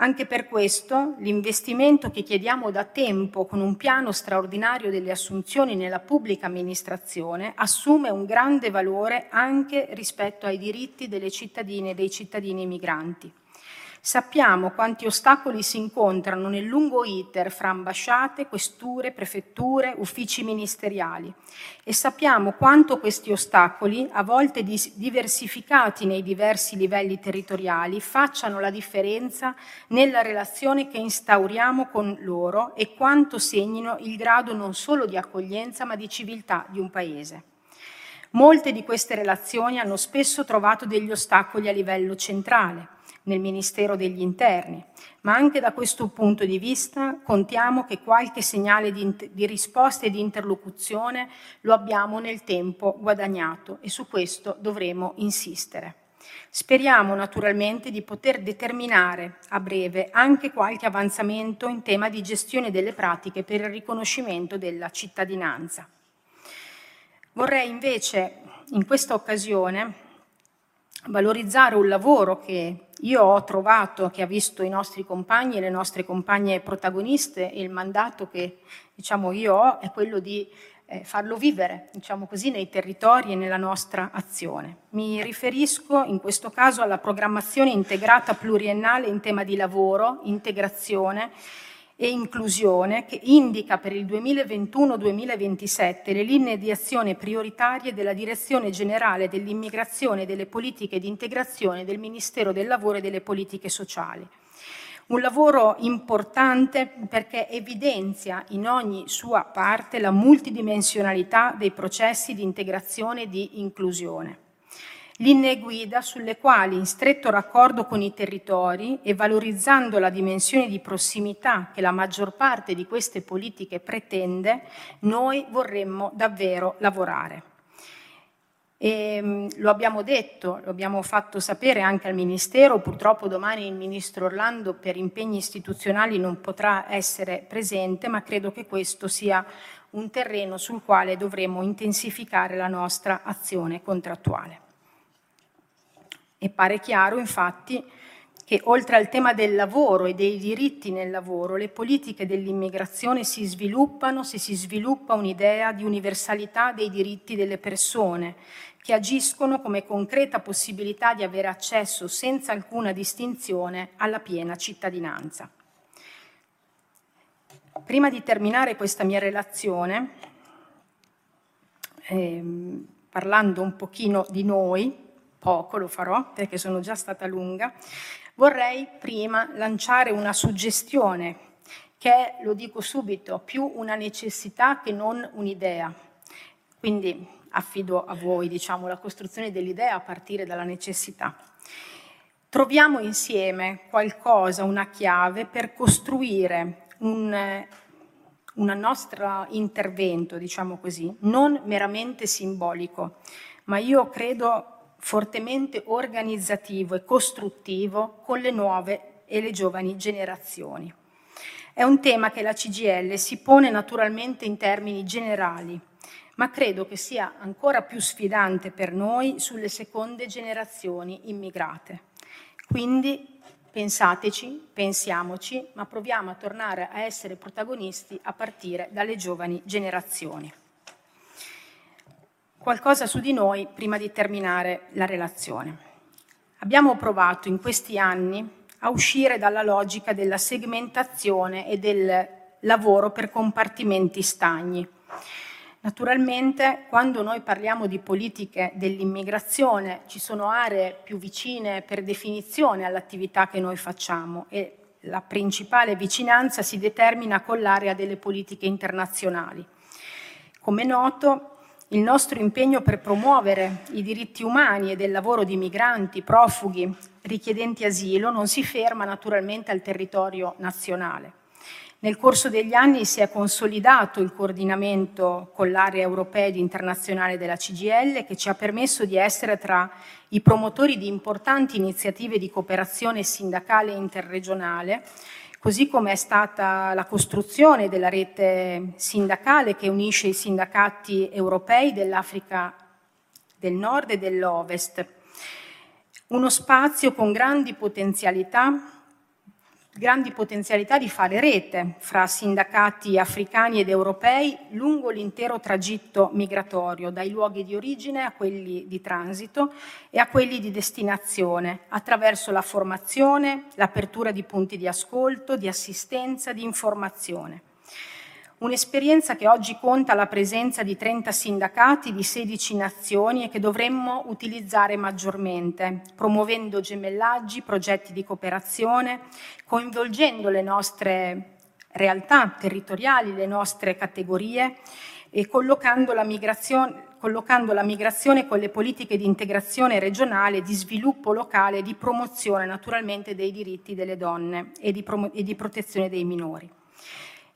Anche per questo l'investimento che chiediamo da tempo con un piano straordinario delle assunzioni nella pubblica amministrazione assume un grande valore anche rispetto ai diritti delle cittadine e dei cittadini migranti. Sappiamo quanti ostacoli si incontrano nel lungo iter fra ambasciate, questure, prefetture, uffici ministeriali e sappiamo quanto questi ostacoli, a volte diversificati nei diversi livelli territoriali, facciano la differenza nella relazione che instauriamo con loro e quanto segnino il grado non solo di accoglienza ma di civiltà di un Paese. Molte di queste relazioni hanno spesso trovato degli ostacoli a livello centrale nel Ministero degli Interni, ma anche da questo punto di vista contiamo che qualche segnale di, di risposta e di interlocuzione lo abbiamo nel tempo guadagnato e su questo dovremo insistere. Speriamo naturalmente di poter determinare a breve anche qualche avanzamento in tema di gestione delle pratiche per il riconoscimento della cittadinanza. Vorrei invece in questa occasione valorizzare un lavoro che io ho trovato, che ha visto i nostri compagni e le nostre compagne protagoniste e il mandato che diciamo, io ho è quello di eh, farlo vivere, diciamo così, nei territori e nella nostra azione. Mi riferisco in questo caso alla programmazione integrata pluriennale in tema di lavoro, integrazione e inclusione che indica per il 2021-2027 le linee di azione prioritarie della Direzione Generale dell'Immigrazione e delle Politiche di Integrazione del Ministero del Lavoro e delle Politiche Sociali. Un lavoro importante perché evidenzia in ogni sua parte la multidimensionalità dei processi di integrazione e di inclusione linee guida sulle quali, in stretto raccordo con i territori e valorizzando la dimensione di prossimità che la maggior parte di queste politiche pretende, noi vorremmo davvero lavorare. E, ehm, lo abbiamo detto, lo abbiamo fatto sapere anche al Ministero, purtroppo domani il Ministro Orlando per impegni istituzionali non potrà essere presente, ma credo che questo sia un terreno sul quale dovremo intensificare la nostra azione contrattuale. E pare chiaro, infatti, che oltre al tema del lavoro e dei diritti nel lavoro, le politiche dell'immigrazione si sviluppano se si sviluppa un'idea di universalità dei diritti delle persone, che agiscono come concreta possibilità di avere accesso senza alcuna distinzione alla piena cittadinanza. Prima di terminare questa mia relazione, ehm, parlando un pochino di noi, poco lo farò perché sono già stata lunga, vorrei prima lanciare una suggestione che è, lo dico subito, più una necessità che non un'idea. Quindi affido a voi diciamo, la costruzione dell'idea a partire dalla necessità. Troviamo insieme qualcosa, una chiave per costruire un, un nostro intervento, diciamo così, non meramente simbolico, ma io credo fortemente organizzativo e costruttivo con le nuove e le giovani generazioni. È un tema che la CGL si pone naturalmente in termini generali, ma credo che sia ancora più sfidante per noi sulle seconde generazioni immigrate. Quindi pensateci, pensiamoci, ma proviamo a tornare a essere protagonisti a partire dalle giovani generazioni qualcosa su di noi prima di terminare la relazione. Abbiamo provato in questi anni a uscire dalla logica della segmentazione e del lavoro per compartimenti stagni. Naturalmente quando noi parliamo di politiche dell'immigrazione ci sono aree più vicine per definizione all'attività che noi facciamo e la principale vicinanza si determina con l'area delle politiche internazionali. Come noto, il nostro impegno per promuovere i diritti umani e del lavoro di migranti, profughi, richiedenti asilo non si ferma naturalmente al territorio nazionale. Nel corso degli anni si è consolidato il coordinamento con l'area europea ed internazionale della CGL che ci ha permesso di essere tra i promotori di importanti iniziative di cooperazione sindacale interregionale, così come è stata la costruzione della rete sindacale che unisce i sindacati europei dell'Africa del Nord e dell'Ovest. Uno spazio con grandi potenzialità grandi potenzialità di fare rete fra sindacati africani ed europei lungo l'intero tragitto migratorio, dai luoghi di origine a quelli di transito e a quelli di destinazione, attraverso la formazione, l'apertura di punti di ascolto, di assistenza, di informazione. Un'esperienza che oggi conta la presenza di 30 sindacati di 16 nazioni e che dovremmo utilizzare maggiormente, promuovendo gemellaggi, progetti di cooperazione, coinvolgendo le nostre realtà territoriali, le nostre categorie e collocando la migrazione collocando la migrazione con le politiche di integrazione regionale, di sviluppo locale e di promozione naturalmente dei diritti delle donne e di, e di protezione dei minori.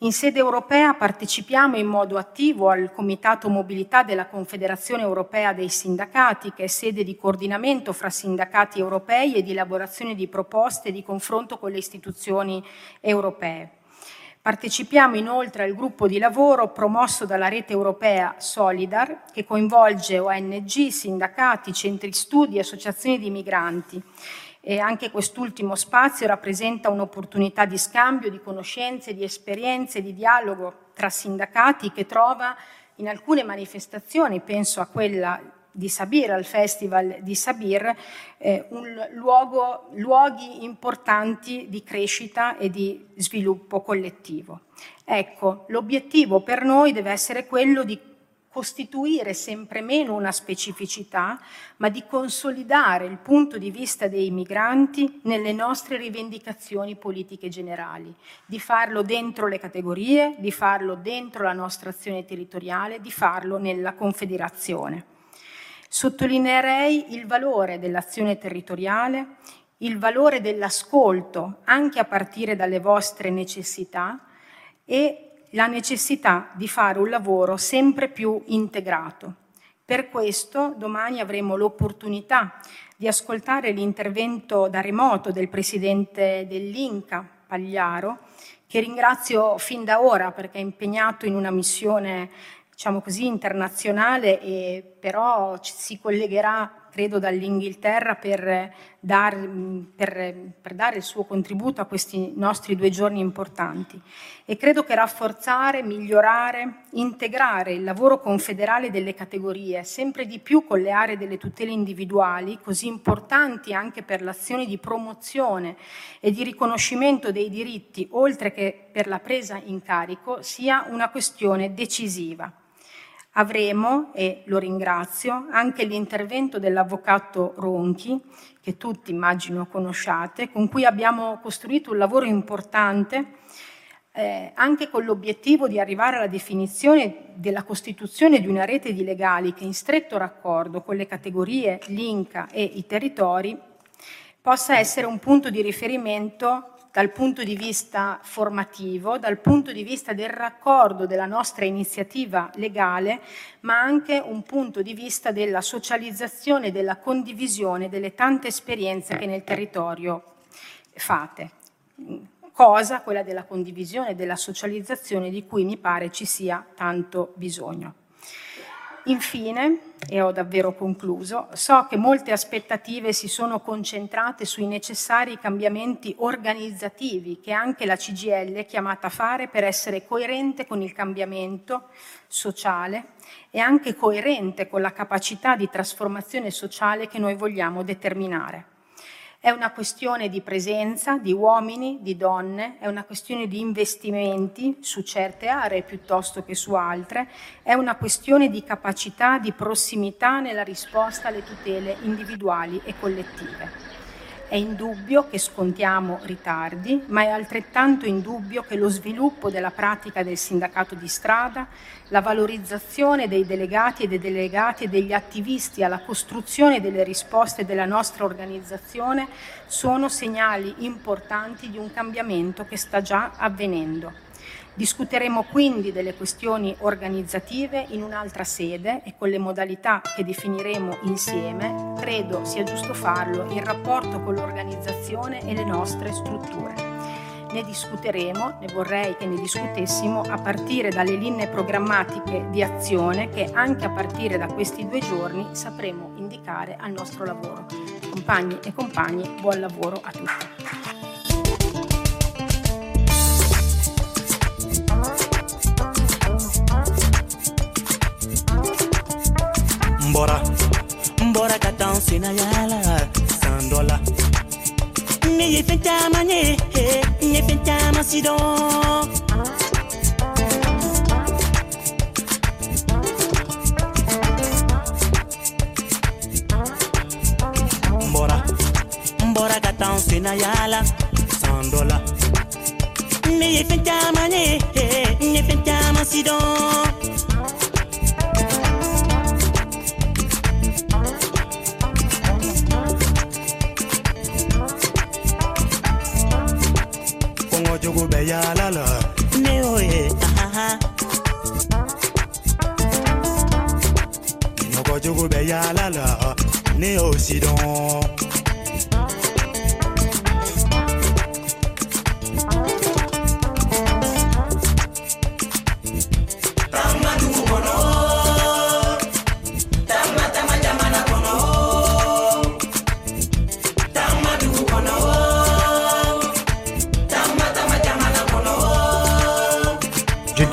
In sede europea partecipiamo in modo attivo al Comitato Mobilità della Confederazione Europea dei Sindacati, che è sede di coordinamento fra sindacati europei e di elaborazione di proposte di confronto con le istituzioni europee. Partecipiamo inoltre al gruppo di lavoro promosso dalla rete europea Solidar, che coinvolge ONG, sindacati, centri studi e associazioni di migranti e anche quest'ultimo spazio rappresenta un'opportunità di scambio di conoscenze, di esperienze, di dialogo tra sindacati che trova in alcune manifestazioni, penso a quella di Sabir, al Festival di Sabir, eh, luogo, luoghi importanti di crescita e di sviluppo collettivo. Ecco, l'obiettivo per noi deve essere quello di costituire sempre meno una specificità, ma di consolidare il punto di vista dei migranti nelle nostre rivendicazioni politiche generali, di farlo dentro le categorie, di farlo dentro la nostra azione territoriale, di farlo nella Confederazione. Sottolineerei il valore dell'azione territoriale, il valore dell'ascolto anche a partire dalle vostre necessità e la necessità di fare un lavoro sempre più integrato. Per questo domani avremo l'opportunità di ascoltare l'intervento da remoto del presidente dell'Inca, Pagliaro, che ringrazio fin da ora perché è impegnato in una missione diciamo così, internazionale e però si collegherà credo dall'Inghilterra per, dar, per, per, dare il suo contributo a questi nostri due giorni importanti. E credo che rafforzare, migliorare, integrare il lavoro confederale delle categorie, sempre di più con le aree delle tutele individuali, così importanti anche per l'azione di promozione e di riconoscimento dei diritti, oltre che per la presa in carico, sia una questione decisiva. Avremo, e lo ringrazio, anche l'intervento dell'avvocato Ronchi, che tutti immagino conosciate, con cui abbiamo costruito un lavoro importante eh, anche con l'obiettivo di arrivare alla definizione della costituzione di una rete di legali che in stretto raccordo con le categorie, l'Inca e i territori possa essere un punto di riferimento dal punto di vista formativo, dal punto di vista del raccordo della nostra iniziativa legale, ma anche un punto di vista della socializzazione della condivisione delle tante esperienze che nel territorio fate. Cosa, quella della condivisione della socializzazione di cui mi pare ci sia tanto bisogno. Infine, e ho davvero concluso, so che molte aspettative si sono concentrate sui necessari cambiamenti organizzativi che anche la CGL è chiamata a fare per essere coerente con il cambiamento sociale e anche coerente con la capacità di trasformazione sociale che noi vogliamo determinare. È una questione di presenza di uomini, di donne, è una questione di investimenti su certe aree piuttosto che su altre, è una questione di capacità, di prossimità nella risposta alle tutele individuali e collettive. È indubbio che scontiamo ritardi, ma è altrettanto indubbio che lo sviluppo della pratica del sindacato di strada, la valorizzazione dei delegati e dei delegati e degli attivisti alla costruzione delle risposte della nostra organizzazione sono segnali importanti di un cambiamento che sta già avvenendo. Discuteremo quindi delle questioni organizzative in un'altra sede e con le modalità che definiremo insieme. Credo sia giusto farlo in rapporto con l'organizzazione e le nostre strutture. Ne discuteremo, ne vorrei che ne discutessimo a partire dalle linee programmatiche di azione che anche a partire da questi due giorni sapremo indicare al nostro lavoro. Compagni e compagni, buon lavoro a tutti. Mbora, mbora katan sina yala sandola. Ni ye fenta manye, eh, ni ye fenta masidon. Mbora, mbora katan sina yala sandola. Ni ye fenta manye, eh, ni ye fenta masidon. Jogo be yaala la ne y'o ye minɔgɔ jogo be yaala la ne y'o sidɔn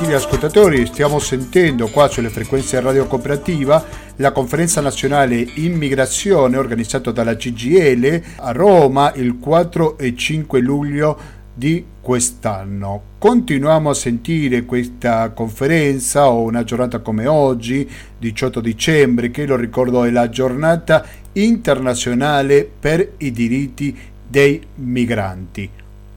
Gentili ascoltatori, stiamo sentendo qua sulle frequenze Radio Cooperativa la conferenza nazionale immigrazione organizzata dalla CGL a Roma il 4 e 5 luglio di quest'anno. Continuiamo a sentire questa conferenza o una giornata come oggi, 18 dicembre, che lo ricordo è la giornata internazionale per i diritti dei migranti.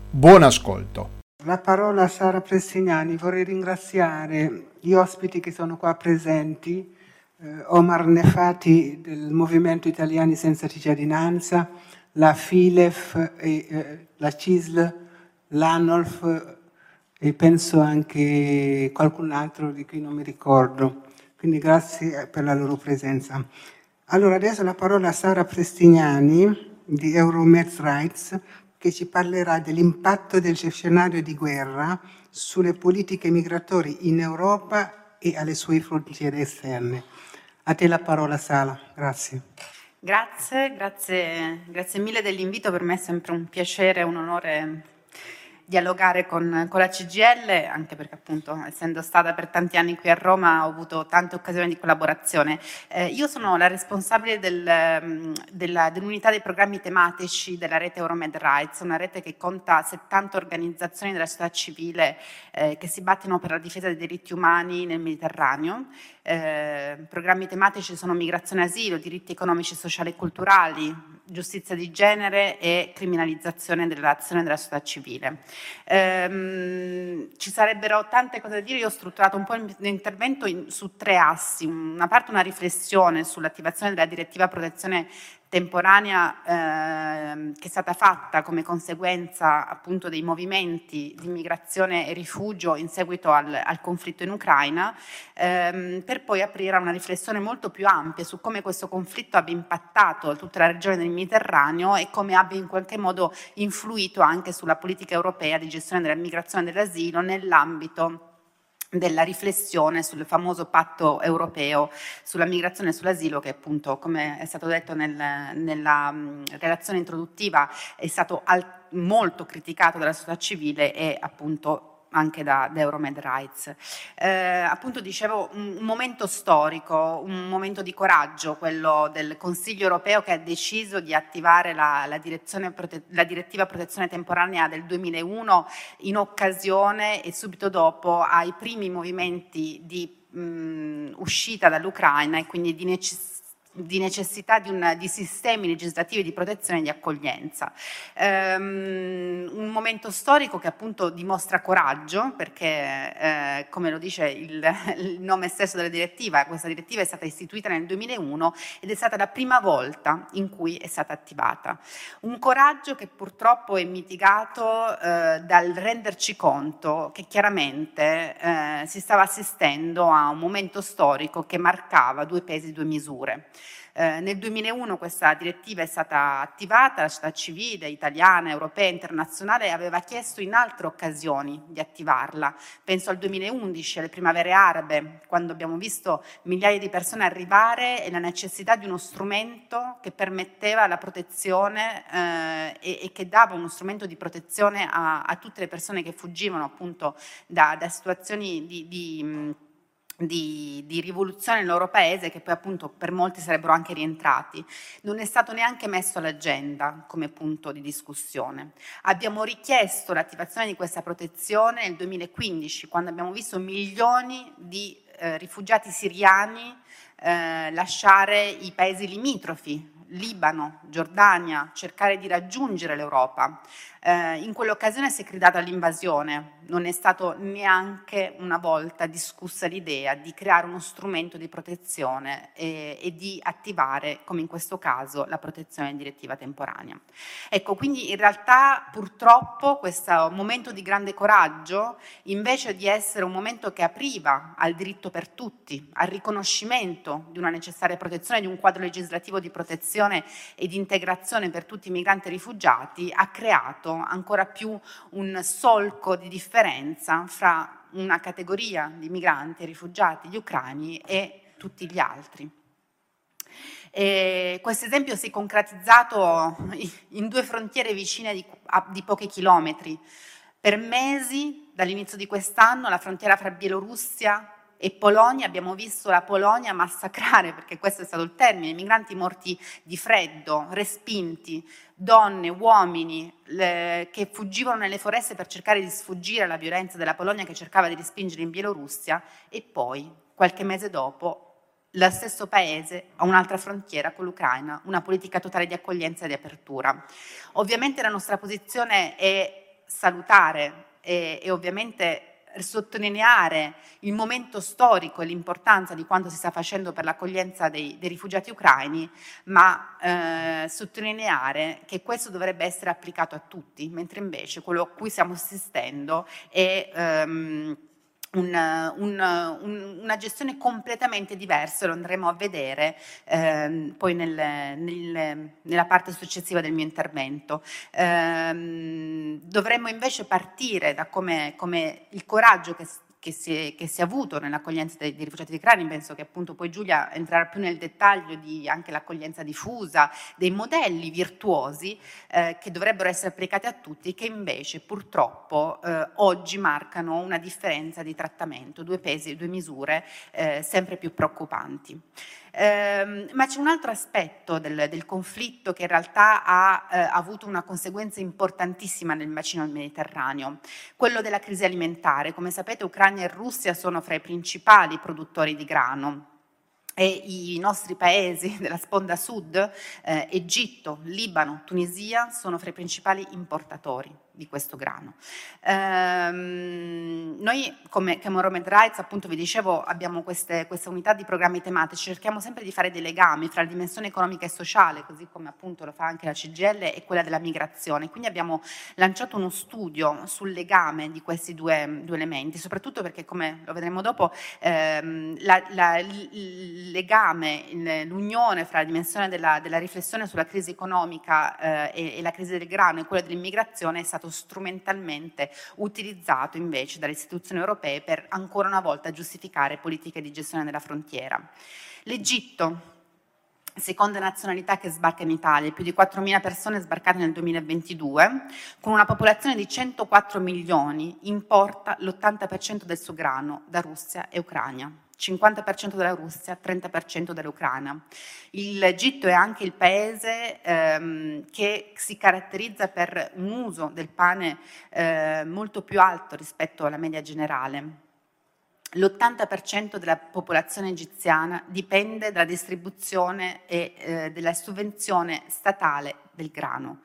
Buon ascolto. La parola a Sara Prestignani. Vorrei ringraziare gli ospiti che sono qua presenti, eh, Omar Nefati del Movimento Italiani Senza Cittadinanza, la FILEF, e, eh, la CISL, l'ANOLF e penso anche qualcun altro di cui non mi ricordo. Quindi grazie per la loro presenza. Allora adesso la parola a Sara Prestignani di Euromed Rights che ci parlerà dell'impatto del scenario di guerra sulle politiche migratorie in Europa e alle sue frontiere esterne. A te la parola Sala, grazie. Grazie, grazie, grazie mille dell'invito, per me è sempre un piacere e un onore dialogare con, con, la CGL, anche perché appunto essendo stata per tanti anni qui a Roma ho avuto tante occasioni di collaborazione. Eh, io sono la responsabile del, mm, della, dell'unità dei programmi tematici della rete Euromed Rights, una rete che conta 70 organizzazioni della società civile eh, che si battono per la difesa dei diritti umani nel Mediterraneo. Eh, programmi tematici sono migrazione e asilo, diritti economici, sociali e culturali, giustizia di genere e criminalizzazione dell'azione della società civile. Ehm, ci sarebbero tante cose da dire, io ho strutturato un po' l'intervento in, su tre assi, una parte una riflessione sull'attivazione della direttiva protezione temporanea eh, che è stata fatta come conseguenza appunto dei movimenti di immigrazione e rifugio in seguito al, al conflitto in Ucraina, ehm, per poi aprire a una riflessione molto più ampia su come questo conflitto abbia impattato tutta la regione del Mediterraneo e come abbia in qualche modo influito anche sulla politica europea di gestione della migrazione e dell'asilo nell'ambito della riflessione sul famoso patto europeo sulla migrazione e sull'asilo che appunto come è stato detto nel, nella mh, relazione introduttiva è stato al, molto criticato dalla società civile e appunto anche da, da Euromed Rights. Eh, appunto dicevo un, momento storico, un momento di coraggio, quello del Consiglio europeo che ha deciso di attivare la, la, prote- la direttiva protezione temporanea del 2001 in occasione e subito dopo ai primi movimenti di mh, uscita dall'Ucraina e quindi di necessità di necessità di, una, di, sistemi legislativi di protezione e di accoglienza. Um, un momento storico che appunto dimostra coraggio, perché eh, come lo dice il, il, nome stesso della direttiva, questa direttiva è stata istituita nel 2001 ed è stata la prima volta in cui è stata attivata. Un coraggio che purtroppo è mitigato eh, dal renderci conto che chiaramente eh, si stava assistendo a un momento storico che marcava due pesi, due misure. Eh, nel 2001 questa direttiva è stata attivata, la società civile italiana, europea, internazionale aveva chiesto in altre occasioni di attivarla. Penso al 2011, alle primavere arabe, quando abbiamo visto migliaia di persone arrivare e la necessità di uno strumento che permetteva la protezione eh, e, e, che dava uno strumento di protezione a, a, tutte le persone che fuggivano appunto da, da situazioni di, di di, di, rivoluzione nel loro paese che poi appunto per molti sarebbero anche rientrati, non è stato neanche messo all'agenda come punto di discussione. Abbiamo richiesto l'attivazione di questa protezione nel 2015 quando abbiamo visto milioni di eh, rifugiati siriani eh, lasciare i paesi limitrofi, Libano, Giordania, cercare di raggiungere l'Europa. Eh, in quell'occasione si è gridata all'invasione, non è stato neanche una volta discussa l'idea di creare uno strumento di protezione e, e di attivare, come in questo caso, la protezione direttiva temporanea. Ecco, quindi in realtà purtroppo questo momento di grande coraggio, invece di essere un momento che apriva al diritto per tutti, al riconoscimento di una necessaria protezione, di un quadro legislativo di protezione e di integrazione per tutti i migranti e rifugiati, ha creato ancora più un solco di differenza fra una categoria di migranti e rifugiati, gli ucraini, e tutti gli altri. Questo esempio si è concretizzato in due frontiere vicine di, di pochi chilometri. Per mesi, dall'inizio di quest'anno, la frontiera fra Bielorussia e Polonia, abbiamo visto la Polonia massacrare, perché questo è stato il termine, migranti morti di freddo, respinti, donne, uomini le, che fuggivano nelle foreste per cercare di sfuggire alla violenza della Polonia che cercava di respingere in Bielorussia e poi, qualche mese dopo, lo stesso paese ha un'altra frontiera con l'Ucraina, una politica totale di accoglienza e di apertura. Ovviamente la nostra posizione è salutare e, e ovviamente sottolineare il momento storico e l'importanza di quanto si sta facendo per l'accoglienza dei, dei rifugiati ucraini, ma eh, sottolineare che questo dovrebbe essere applicato a tutti, mentre invece quello a cui stiamo assistendo è... Um, un, un, un, una gestione completamente diversa, lo andremo a vedere ehm, poi nel, nel, nella parte successiva del mio intervento. Ehm, dovremmo invece partire da come, come il coraggio che che si, è, che si, è, avuto nell'accoglienza dei, dei rifugiati di Crani, penso che appunto poi Giulia entrerà più nel dettaglio di anche l'accoglienza diffusa, dei modelli virtuosi eh, che dovrebbero essere applicati a tutti, che invece purtroppo eh, oggi marcano una differenza di trattamento, due pesi, e due misure eh, sempre più preoccupanti. Eh, ma c'è un altro aspetto del, del conflitto che in realtà ha eh, avuto una conseguenza importantissima nel bacino del Mediterraneo, quello della crisi alimentare. Come sapete Ucraina e Russia sono fra i principali produttori di grano e i nostri paesi della sponda sud, eh, Egitto, Libano, Tunisia, sono fra i principali importatori di questo grano. Ehm, noi come Cameron Rights, appunto vi dicevo, abbiamo queste, questa unità di programmi tematici, cerchiamo sempre di fare dei legami fra la dimensione economica e sociale, così come appunto lo fa anche la CGL, e quella della migrazione. Quindi abbiamo lanciato uno studio sul legame di questi due, due elementi, soprattutto perché, come lo vedremo dopo, ehm, la, la, il legame, l'unione fra la dimensione della, della riflessione sulla crisi economica eh, e, e la crisi del grano e quella dell'immigrazione è stata stato strumentalmente utilizzato invece dalle istituzioni europee per ancora una volta giustificare politiche di gestione della frontiera. L'Egitto seconde nazionalità che sbarca in Italia, più di 4.000 persone sbarcate nel 2022, con una popolazione di 104 milioni, importa l'80% del suo grano da Russia e Ucraina. 50% della Russia, 30% dell'Ucraina. L'Egitto è anche il paese ehm, che si caratterizza per un uso del pane eh, molto più alto rispetto alla media generale. L'80% della popolazione egiziana dipende dalla distribuzione e eh, della sovvenzione statale del grano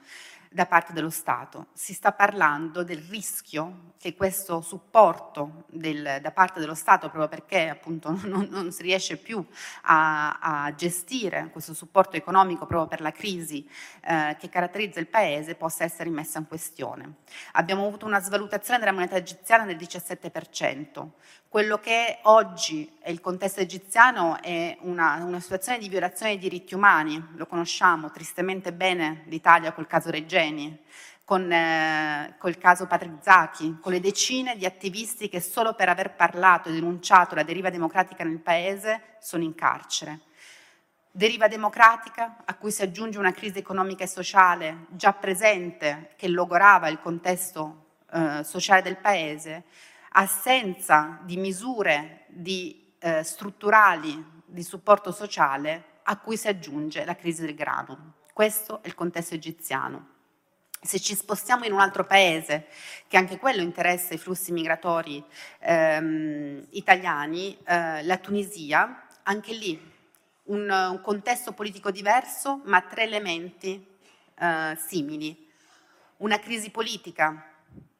da parte dello Stato. Si sta parlando del rischio che questo supporto del, da parte dello Stato, proprio perché appunto non, non si riesce più a, a, gestire questo supporto economico proprio per la crisi eh, che caratterizza il Paese, possa essere messa in questione. Abbiamo avuto una svalutazione della moneta egiziana del 17%. Quello che oggi è il contesto egiziano è una, una situazione di violazione dei diritti umani, lo conosciamo tristemente bene l'Italia col caso Regeni, con eh, col caso Patrick Zaki, con le decine di attivisti che solo per aver parlato e denunciato la deriva democratica nel paese sono in carcere. Deriva democratica a cui si aggiunge una crisi economica e sociale già presente che logorava il contesto eh, sociale del paese, assenza di misure di, eh, strutturali di supporto sociale a cui si aggiunge la crisi del grano. Questo è il contesto egiziano. Se ci spostiamo in un altro paese, che anche quello interessa i flussi migratori ehm, italiani, eh, la Tunisia, anche lì un, un, contesto politico diverso, ma tre elementi eh, simili. Una crisi politica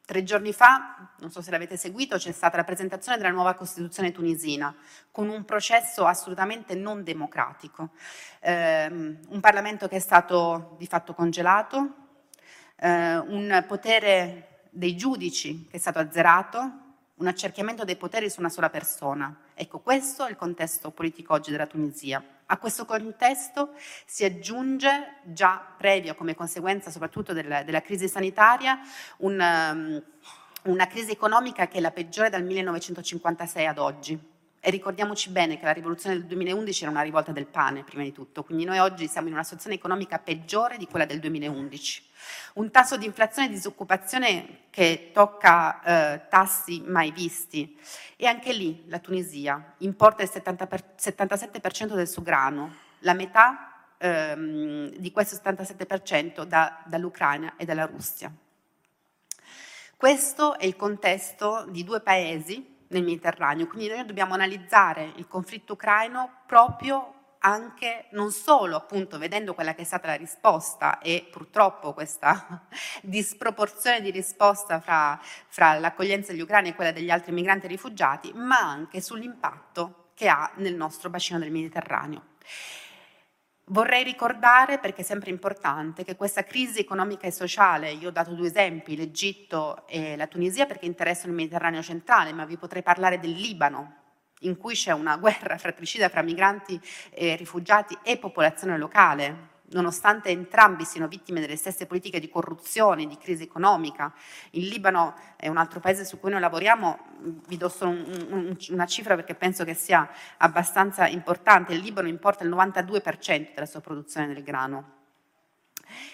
Tre giorni fa, non so se l'avete seguito, c'è stata la presentazione della nuova Costituzione tunisina, con un processo assolutamente non democratico. Eh, un Parlamento che è stato di fatto congelato, eh, un potere dei giudici che è stato azzerato, un accerchiamento dei poteri su una sola persona. Ecco, questo è il contesto politico oggi della Tunisia. A questo contesto si aggiunge, già previa come conseguenza soprattutto del, della crisi sanitaria, un, um, una crisi economica che è la peggiore dal 1956 ad oggi. E ricordiamoci bene che la rivoluzione del 2011 era una rivolta del pane, prima di tutto, quindi noi oggi siamo in una situazione economica peggiore di quella del 2011. Un tasso di inflazione e disoccupazione che tocca eh, tassi mai visti. E anche lì la Tunisia importa il 70 per, 77% del suo grano, la metà ehm, di questo 77% da, dall'Ucraina e dalla Russia. Questo è il contesto di due paesi nel Mediterraneo. Quindi noi dobbiamo analizzare il conflitto ucraino proprio anche non solo appunto vedendo quella che è stata la risposta e purtroppo questa disproporzione di risposta fra, fra l'accoglienza degli ucraini e quella degli altri migranti e rifugiati, ma anche sull'impatto che ha nel nostro bacino del Mediterraneo. Vorrei ricordare, perché è sempre importante, che questa crisi economica e sociale, io ho dato due esempi, l'Egitto e la Tunisia perché interessano il Mediterraneo centrale, ma vi potrei parlare del Libano, in cui c'è una guerra fratricida fra migranti e rifugiati e popolazione locale, nonostante entrambi siano vittime delle stesse politiche di corruzione, di crisi economica. Il Libano è un altro paese su cui noi lavoriamo, vi do solo un, un, una cifra perché penso che sia abbastanza importante, il Libano importa il 92% della sua produzione del grano.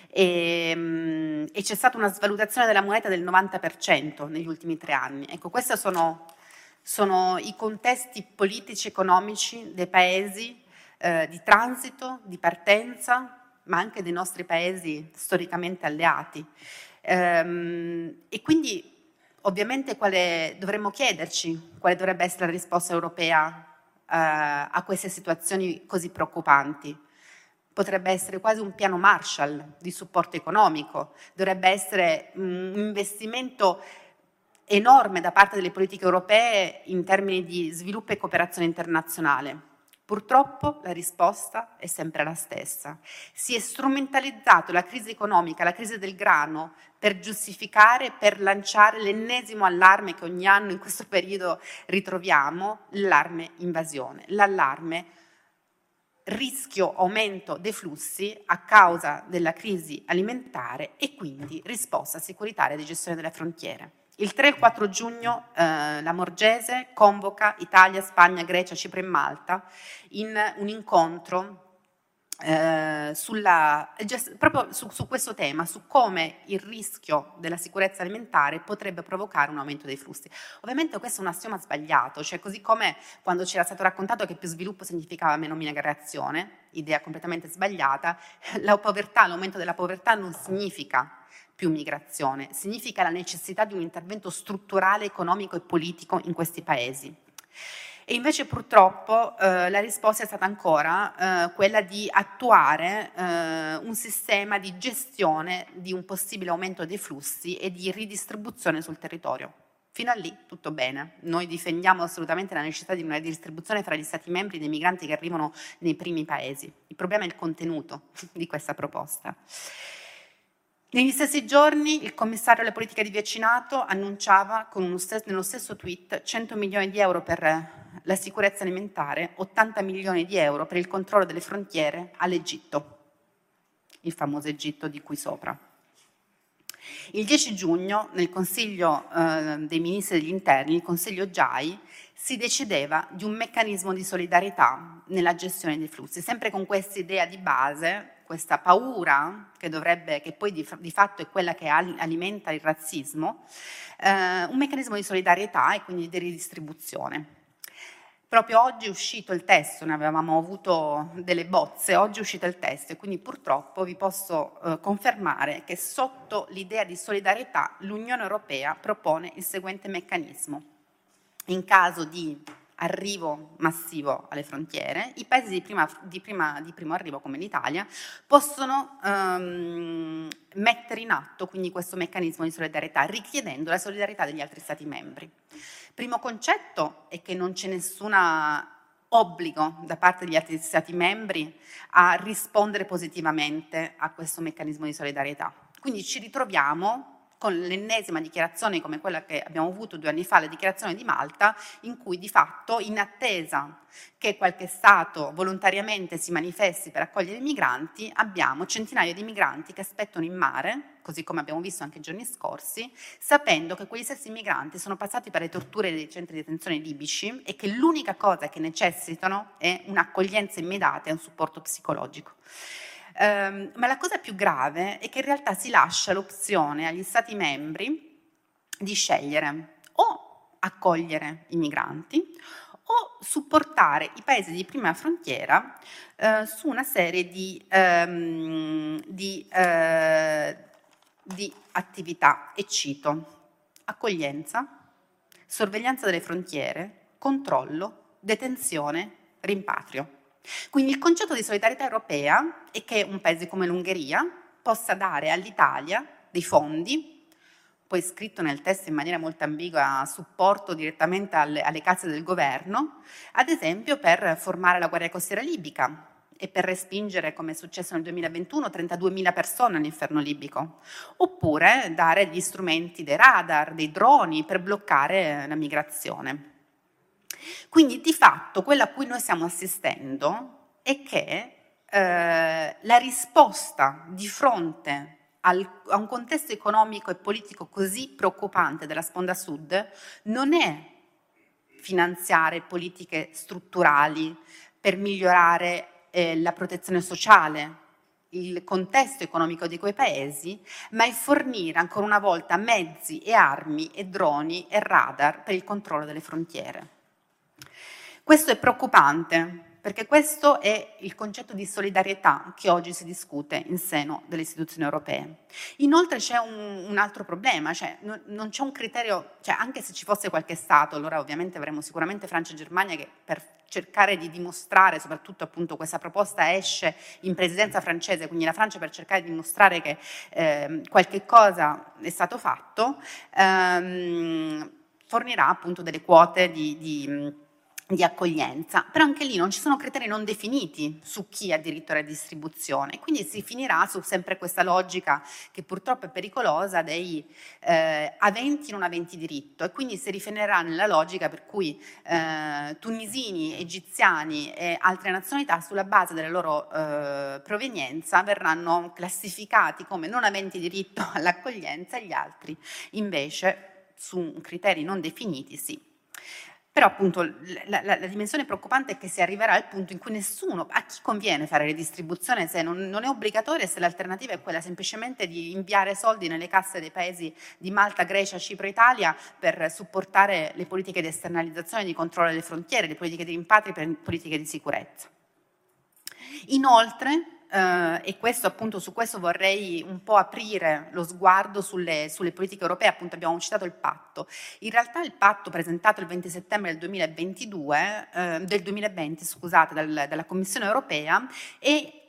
E, ehm, e, c'è stata una svalutazione della moneta del 90% negli ultimi tre anni. Ecco, questi sono, sono i contesti politici e economici dei paesi eh, di transito, di partenza, ma anche dei nostri paesi storicamente alleati. Ehm, e quindi ovviamente quale, dovremmo chiederci quale dovrebbe essere la risposta europea eh, a queste situazioni così preoccupanti. Potrebbe essere quasi un piano Marshall di supporto economico, dovrebbe essere un investimento enorme da parte delle politiche europee in termini di sviluppo e cooperazione internazionale. Purtroppo la risposta è sempre la stessa. Si è strumentalizzato la crisi economica, la crisi del grano, per giustificare, per lanciare l'ennesimo allarme che ogni anno in questo periodo ritroviamo, l'allarme invasione, l'allarme rischio aumento dei flussi a causa della crisi alimentare e quindi risposta securitaria di gestione delle frontiere. Il 3 e il 4 giugno eh, la Morgese convoca Italia, Spagna, Grecia, Cipro e Malta in un incontro eh, sulla, proprio su, su, questo tema, su come il rischio della sicurezza alimentare potrebbe provocare un aumento dei flussi. Ovviamente questo è un assioma sbagliato, cioè così come quando ci era stato raccontato che più sviluppo significava meno migrazione, idea completamente sbagliata, la povertà, l'aumento della povertà non significa più migrazione, significa la necessità di un intervento strutturale, economico e politico in questi paesi. E invece purtroppo eh, la risposta è stata ancora eh, quella di attuare eh, un sistema di gestione di un possibile aumento dei flussi e di ridistribuzione sul territorio. Fino a lì tutto bene. Noi difendiamo assolutamente la necessità di una distribuzione fra gli Stati membri dei migranti che arrivano nei primi paesi. Il problema è il contenuto di questa proposta. Negli stessi giorni il commissario alle politiche di vicinato annunciava stesso, nello stesso tweet 100 milioni di euro per la sicurezza alimentare, 80 milioni di euro per il controllo delle frontiere all'Egitto, il famoso Egitto di cui sopra. Il 10 giugno nel Consiglio eh, dei Ministri degli Interni, il Consiglio GIAI, si decideva di un meccanismo di solidarietà nella gestione dei flussi, sempre con questa idea di base, questa paura che, dovrebbe, che poi di, di fatto è quella che alimenta il razzismo, eh, un meccanismo di solidarietà e quindi di ridistribuzione. Proprio oggi è uscito il testo, ne avevamo avuto delle bozze, oggi è uscito il testo e quindi purtroppo vi posso eh, confermare che sotto l'idea di solidarietà l'Unione Europea propone il seguente meccanismo. In caso di arrivo massivo alle frontiere, i paesi di, prima, di, prima, di primo arrivo come l'Italia possono um, mettere in atto quindi questo meccanismo di solidarietà richiedendo la solidarietà degli altri Stati membri. Primo concetto è che non c'è nessun obbligo da parte degli altri Stati membri a rispondere positivamente a questo meccanismo di solidarietà. Quindi ci ritroviamo con l'ennesima dichiarazione come quella che abbiamo avuto due anni fa, la dichiarazione di Malta, in cui di fatto, in attesa che qualche Stato volontariamente si manifesti per accogliere i migranti, abbiamo centinaia di migranti che aspettano in mare, così come abbiamo visto anche i giorni scorsi, sapendo che quegli stessi migranti sono passati per le torture dei centri di detenzione libici e che l'unica cosa che necessitano è un'accoglienza immediata e un supporto psicologico. Um, ma la cosa più grave è che in realtà si lascia l'opzione agli Stati membri di scegliere o accogliere i migranti o supportare i paesi di prima frontiera uh, su una serie di, um, di, uh, di attività, e cito, accoglienza, sorveglianza delle frontiere, controllo, detenzione, rimpatrio. Quindi il concetto di solidarietà europea è che un paese come l'Ungheria possa dare all'Italia dei fondi, poi scritto nel testo in maniera molto ambigua, supporto direttamente alle, alle casse del governo, ad esempio per formare la Guardia Costiera libica, e per respingere, come è successo nel 2021, 32.000 persone all'inferno libico, oppure dare gli strumenti dei radar, dei droni per bloccare la migrazione. Quindi di fatto quello a cui noi stiamo assistendo è che eh, la risposta di fronte al, a un contesto economico e politico così preoccupante della sponda sud non è finanziare politiche strutturali per migliorare eh, la protezione sociale, il contesto economico di quei paesi, ma è fornire ancora una volta mezzi e armi e droni e radar per il controllo delle frontiere. Questo è preoccupante perché questo è il concetto di solidarietà che oggi si discute in seno delle istituzioni europee. Inoltre c'è un, un altro problema, cioè non, non, c'è un criterio, cioè anche se ci fosse qualche Stato, allora ovviamente avremo sicuramente Francia e Germania che per cercare di dimostrare, soprattutto appunto questa proposta esce in presidenza francese, quindi la Francia per cercare di dimostrare che eh, qualche cosa è stato fatto, ehm, fornirà appunto delle quote di, di di accoglienza, però anche lì non ci sono criteri non definiti su chi ha diritto alla distribuzione, quindi si finirà su sempre questa logica che purtroppo è pericolosa dei eh, aventi non aventi diritto e quindi si rifinirà nella logica per cui eh, tunisini, egiziani e altre nazionalità sulla base della loro eh, provenienza verranno classificati come non aventi diritto all'accoglienza e gli altri invece su criteri non definiti sì Però appunto la, la, la, dimensione preoccupante è che si arriverà al punto in cui nessuno, a chi conviene fare redistribuzione se non, non è obbligatoria, se l'alternativa è quella semplicemente di inviare soldi nelle casse dei paesi di Malta, Grecia, Cipro, Italia per supportare le politiche di esternalizzazione, di controllo delle frontiere, le politiche di rimpatri, per politiche di sicurezza. Inoltre, Uh, e questo appunto su questo vorrei un po' aprire lo sguardo sulle, sulle, politiche europee, appunto abbiamo citato il patto. In realtà il patto presentato il 20 settembre del 2022, uh, del 2020 scusate, dal, dalla Commissione europea è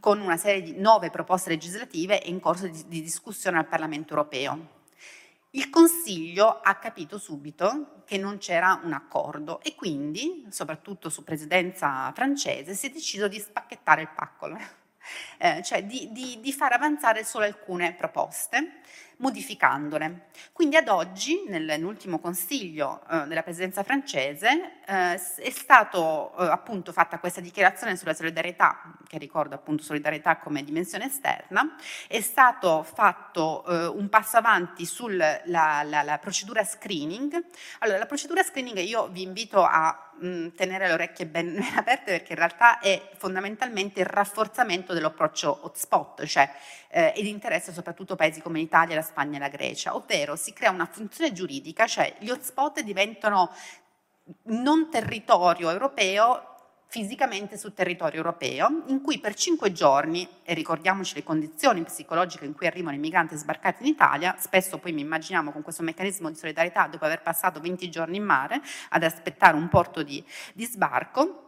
con una serie di nove proposte legislative in corso di, di discussione al Parlamento europeo. Il Consiglio ha capito subito che non c'era un accordo e quindi, soprattutto su presidenza francese, si è deciso di spacchettare il paccolo, eh, cioè di, di, di far avanzare solo alcune proposte modificandole. Quindi ad oggi, nell'ultimo consiglio eh, della presidenza francese, eh, è stata eh, appunto fatta questa dichiarazione sulla solidarietà, che ricordo appunto solidarietà come dimensione esterna, è stato fatto eh, un passo avanti sulla la, la procedura screening. Allora, la procedura screening io vi invito a mh, tenere le orecchie ben, ben, aperte perché in realtà è fondamentalmente il rafforzamento dell'approccio hotspot, cioè eh, ed interessa soprattutto paesi come l'Italia, la Spagna e la Grecia, ovvero si crea una funzione giuridica, cioè gli hotspot diventano non territorio europeo fisicamente sul territorio europeo, in cui per cinque giorni, e ricordiamoci le condizioni psicologiche in cui arrivano i migranti sbarcati in Italia, spesso poi mi immaginiamo con questo meccanismo di solidarietà, dopo aver passato 20 giorni in mare, ad aspettare un porto di, di sbarco,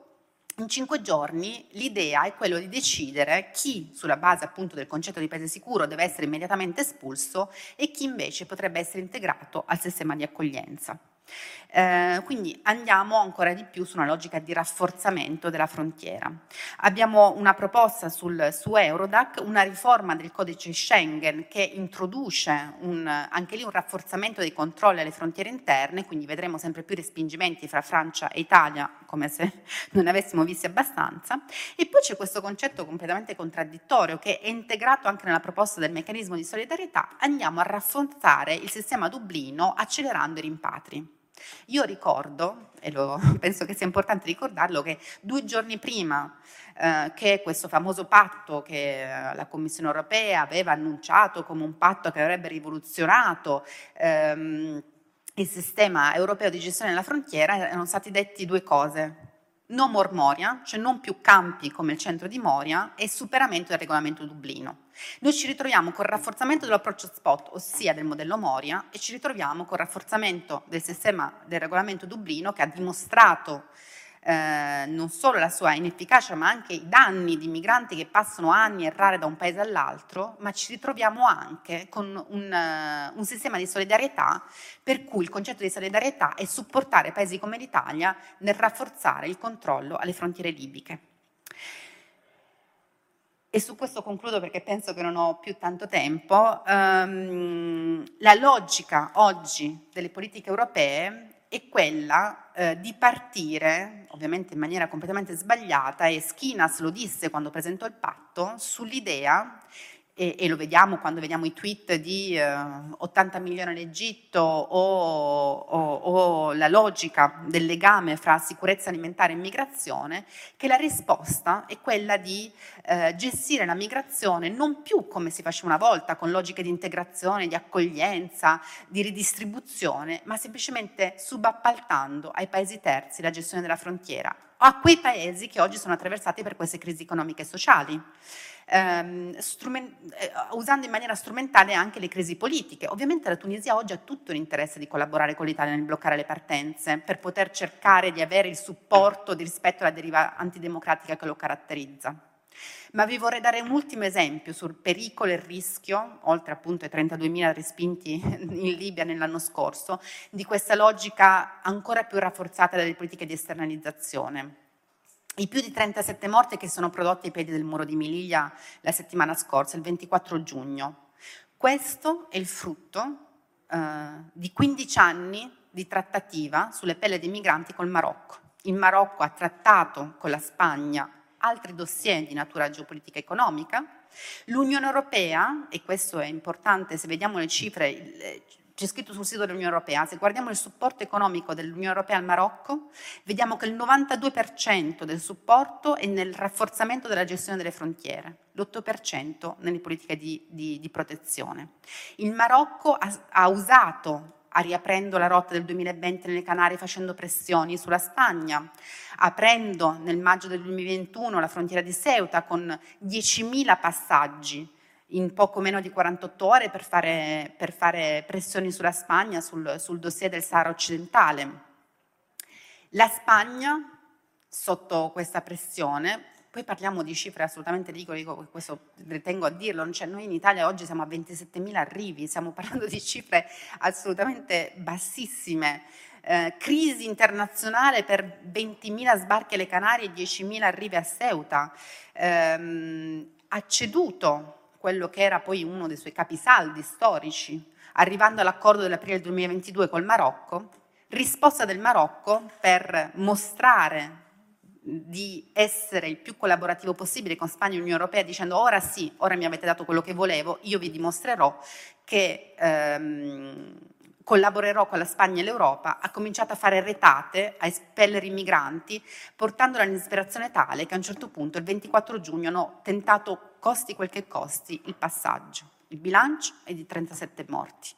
in cinque giorni l'idea è quello di decidere chi, sulla base appunto del concetto di paese sicuro, deve essere immediatamente espulso e chi invece potrebbe essere integrato al sistema di accoglienza. Eh, quindi andiamo ancora di più su una logica di rafforzamento della frontiera. Abbiamo una proposta sul, su Eurodac, una riforma del codice Schengen che introduce un, anche lì un rafforzamento dei controlli alle frontiere interne, quindi vedremo sempre più respingimenti fra Francia e Italia, come se non ne avessimo visti abbastanza. E poi c'è questo concetto completamente contraddittorio che è integrato anche nella proposta del meccanismo di solidarietà, andiamo a rafforzare il sistema Dublino accelerando i rimpatri. Io ricordo, e lo, penso che sia importante ricordarlo, che due giorni prima eh, che questo famoso patto che eh, la Commissione europea aveva annunciato come un patto che avrebbe rivoluzionato ehm, il sistema europeo di gestione della frontiera, erano stati detti due cose no more Moria, cioè non più campi come il centro di Moria e superamento del regolamento Dublino. Noi ci ritroviamo col rafforzamento dell'approccio spot, ossia del modello Moria, e ci ritroviamo col rafforzamento del sistema del regolamento Dublino che ha dimostrato eh, non solo la sua inefficacia, ma anche i danni di migranti che passano anni a errare da un paese all'altro, ma ci ritroviamo anche con un, uh, un sistema di solidarietà per cui il concetto di solidarietà è supportare paesi come l'Italia nel rafforzare il controllo alle frontiere libiche. E su questo concludo perché penso che non ho più tanto tempo. Um, la logica oggi delle politiche europee è quella eh, di partire, ovviamente in maniera completamente sbagliata, e Schinas lo disse quando presentò il patto, sull'idea e, e, lo vediamo quando vediamo i tweet di eh, 80 milioni in Egitto o, o, o, la logica del legame fra sicurezza alimentare e migrazione, che la risposta è quella di eh, gestire la migrazione non più come si faceva una volta, con logiche di integrazione, di accoglienza, di ridistribuzione, ma semplicemente subappaltando ai paesi terzi la gestione della frontiera, o a quei paesi che oggi sono attraversati per queste crisi economiche e sociali ehm, eh, usando in maniera strumentale anche le crisi politiche. Ovviamente la Tunisia oggi ha tutto l'interesse di collaborare con l'Italia nel bloccare le partenze per poter cercare di avere il supporto di rispetto alla deriva antidemocratica che lo caratterizza. Ma vi vorrei dare un ultimo esempio sul pericolo e il rischio, oltre appunto ai 32.000 respinti in Libia nell'anno scorso, di questa logica ancora più rafforzata delle politiche di esternalizzazione i più di 37 morti che sono prodotti ai piedi del muro di Miliglia la settimana scorsa, il 24 giugno. Questo è il frutto eh, di 15 anni di trattativa sulle pelle dei migranti col Marocco. Il Marocco ha trattato con la Spagna altri dossier di natura geopolitica e economica. L'Unione Europea, e questo è importante se vediamo le cifre, c'è scritto sul sito dell'Unione Europea, se guardiamo il supporto economico dell'Unione Europea al Marocco, vediamo che il 92% del supporto è nel rafforzamento della gestione delle frontiere, l'8% nelle politiche di, di, di protezione. Il Marocco ha, ha usato riaprendo la rotta del 2020 nelle Canarie facendo pressioni sulla Spagna, aprendo nel maggio del 2021 la frontiera di Ceuta con 10.000 passaggi in poco meno di 48 ore per fare, per fare pressioni sulla Spagna sul, sul dossier del Sahara occidentale. La Spagna, sotto questa pressione, poi parliamo di cifre assolutamente ridicole, questo ritengo a dirlo, cioè noi in Italia oggi siamo a 27.000 arrivi, stiamo parlando di cifre assolutamente bassissime, eh, crisi internazionale per 20.000 sbarchi alle Canarie e 10.000 arrivi a Ceuta, eh, ha ceduto quello che era poi uno dei suoi capisaldi storici, arrivando all'accordo dell'aprile 2022 col Marocco, risposta del Marocco per mostrare di essere il più collaborativo possibile con Spagna e Unione Europea dicendo ora sì, ora mi avete dato quello che volevo, io vi dimostrerò che ehm, collaborerò con la Spagna e l'Europa, ha cominciato a fare retate, a espellere i migranti, portandola in disperazione tale che a un certo punto, il 24 giugno, hanno tentato, costi quel che costi, il passaggio. Il bilancio è di 37 morti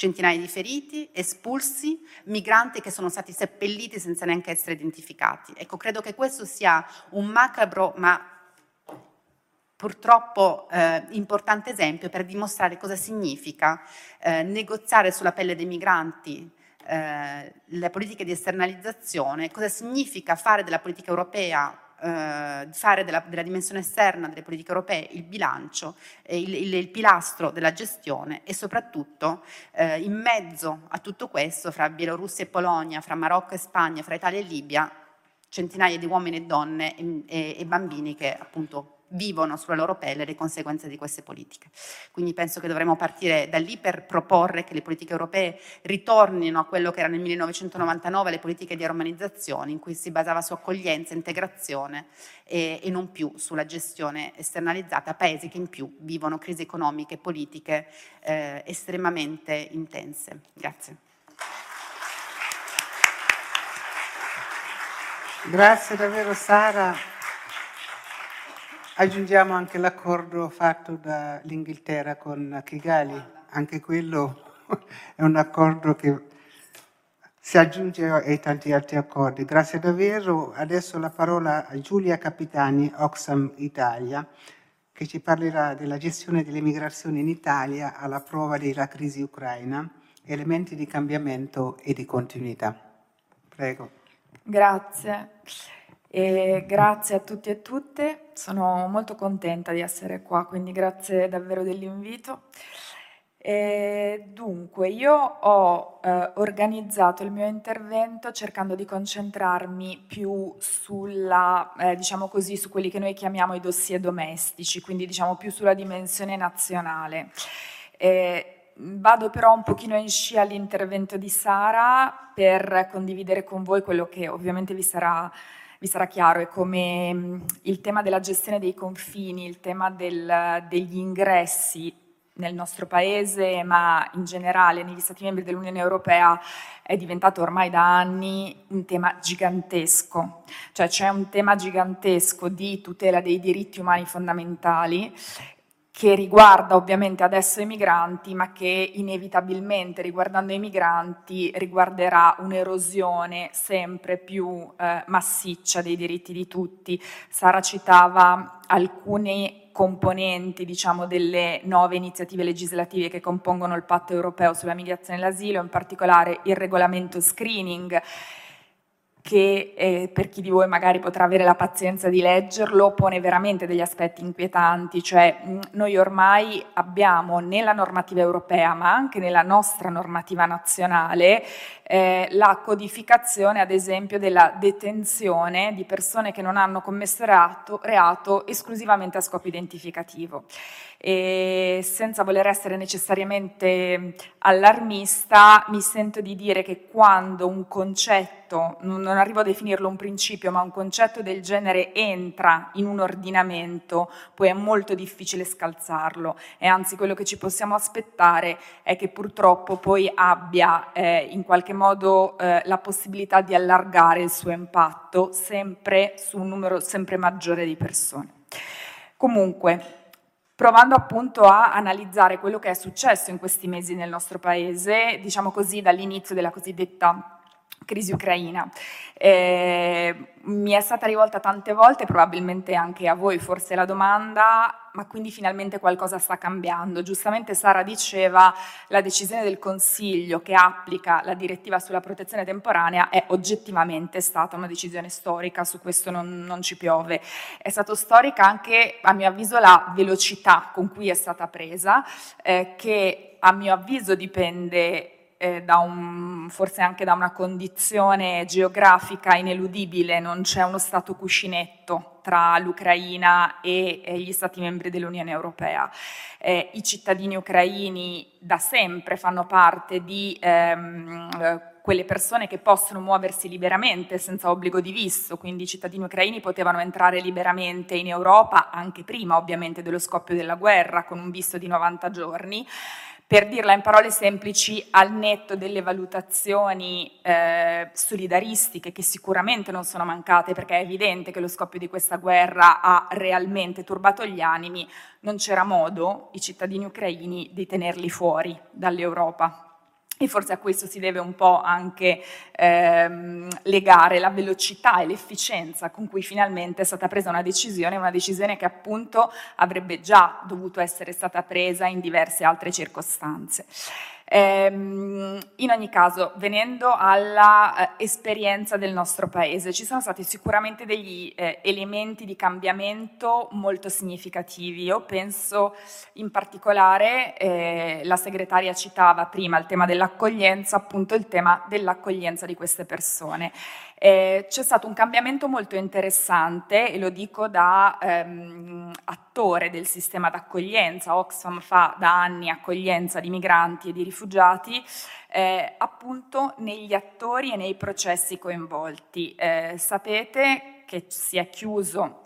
centinaia di feriti, espulsi, migranti che sono stati seppelliti senza neanche essere identificati. Ecco, credo che questo sia un macabro ma purtroppo eh, importante esempio per dimostrare cosa significa eh, negoziare sulla pelle dei migranti eh, le politiche di esternalizzazione, cosa significa fare della politica europea eh, fare della, della, dimensione esterna delle politiche europee il bilancio, il, il, il pilastro della gestione e soprattutto eh, in mezzo a tutto questo, fra Bielorussia e Polonia, fra Marocco e Spagna, fra Italia e Libia, centinaia di uomini e donne e, e, e bambini che appunto vivono sulla loro pelle le conseguenze di queste politiche. Quindi penso che dovremmo partire da lì per proporre che le politiche europee ritornino a quello che era nel 1999 le politiche di armonizzazione, in cui si basava su accoglienza, integrazione e, e non più sulla gestione esternalizzata paesi che in più vivono crisi economiche e politiche eh, estremamente intense. Grazie. Grazie davvero Sara. Aggiungiamo anche l'accordo fatto dall'Inghilterra con Kigali, anche quello è un accordo che si aggiunge ai tanti altri accordi. Grazie davvero. Adesso la parola a Giulia Capitani, Oxfam Italia, che ci parlerà della gestione delle migrazioni in Italia alla prova della crisi ucraina, elementi di cambiamento e di continuità. Prego. Grazie. E grazie a tutti e tutte, sono molto contenta di essere qua, quindi grazie davvero dell'invito. E dunque, io ho eh, organizzato il mio intervento cercando di concentrarmi più sulla, eh, diciamo così, su quelli che noi chiamiamo i dossier domestici, quindi diciamo più sulla dimensione nazionale. E vado però un pochino in sci all'intervento di Sara per condividere con voi quello che ovviamente vi sarà vi sarà chiaro, è come mm, il tema della gestione dei confini, il tema del, degli ingressi nel nostro paese, ma in generale negli Stati membri dell'Unione Europea è diventato ormai da anni un tema gigantesco, cioè c'è un tema gigantesco di tutela dei diritti umani fondamentali che riguarda ovviamente adesso i migranti, ma che inevitabilmente riguardando i migranti riguarderà un'erosione sempre più eh, massiccia dei diritti di tutti. Sara citava alcuni componenti diciamo, delle nuove iniziative legislative che compongono il patto europeo sulla migrazione e l'asilo, in particolare il regolamento screening che eh, per chi di voi magari potrà avere la pazienza di leggerlo pone veramente degli aspetti inquietanti, cioè mh, noi ormai abbiamo nella normativa europea ma anche nella nostra normativa nazionale eh, la codificazione ad esempio della detenzione di persone che non hanno commesso reato, reato esclusivamente a scopo identificativo. E senza voler essere necessariamente allarmista, mi sento di dire che quando un concetto, non arrivo a definirlo un principio, ma un concetto del genere entra in un ordinamento, poi è molto difficile scalzarlo e anzi quello che ci possiamo aspettare è che purtroppo poi abbia eh, in qualche modo eh, la possibilità di allargare il suo impatto sempre su un numero sempre maggiore di persone. Comunque, provando appunto a analizzare quello che è successo in questi mesi nel nostro paese, diciamo così dall'inizio della cosiddetta crisi ucraina. Eh, mi è stata rivolta tante volte, probabilmente anche a voi forse la domanda, ma quindi finalmente qualcosa sta cambiando. Giustamente Sara diceva la decisione del Consiglio che applica la direttiva sulla protezione temporanea è oggettivamente stata una decisione storica, su questo non, non ci piove. È stata storica anche, a mio avviso, la velocità con cui è stata presa, eh, che a mio avviso dipende eh, un, forse anche da una condizione geografica ineludibile, non c'è uno stato cuscinetto tra l'Ucraina e, e gli Stati membri dell'Unione Europea. Eh, I cittadini ucraini da sempre fanno parte di ehm, quelle persone che possono muoversi liberamente senza obbligo di visto, quindi i cittadini ucraini potevano entrare liberamente in Europa anche prima ovviamente dello scoppio della guerra con un visto di 90 giorni per dirla in parole semplici, al netto delle valutazioni eh, solidaristiche che sicuramente non sono mancate perché è evidente che lo scoppio di questa guerra ha realmente turbato gli animi, non c'era modo, i cittadini ucraini, di tenerli fuori dall'Europa e forse a questo si deve un po' anche ehm, legare la velocità e l'efficienza con cui finalmente è stata presa una decisione, una decisione che appunto avrebbe già dovuto essere stata presa in diverse altre circostanze. Ehm, in ogni caso, venendo all'esperienza eh, del nostro paese, ci sono stati sicuramente degli eh, elementi di cambiamento molto significativi. Io penso in particolare, eh, la segretaria citava prima il tema dell'accoglienza, appunto il tema dell'accoglienza di queste persone. Eh, c'è stato un cambiamento molto interessante e lo dico da ehm, attore del sistema d'accoglienza. Oxfam fa da anni accoglienza di migranti e di rifugiati, eh, appunto negli attori e nei processi coinvolti. Eh, sapete che si è chiuso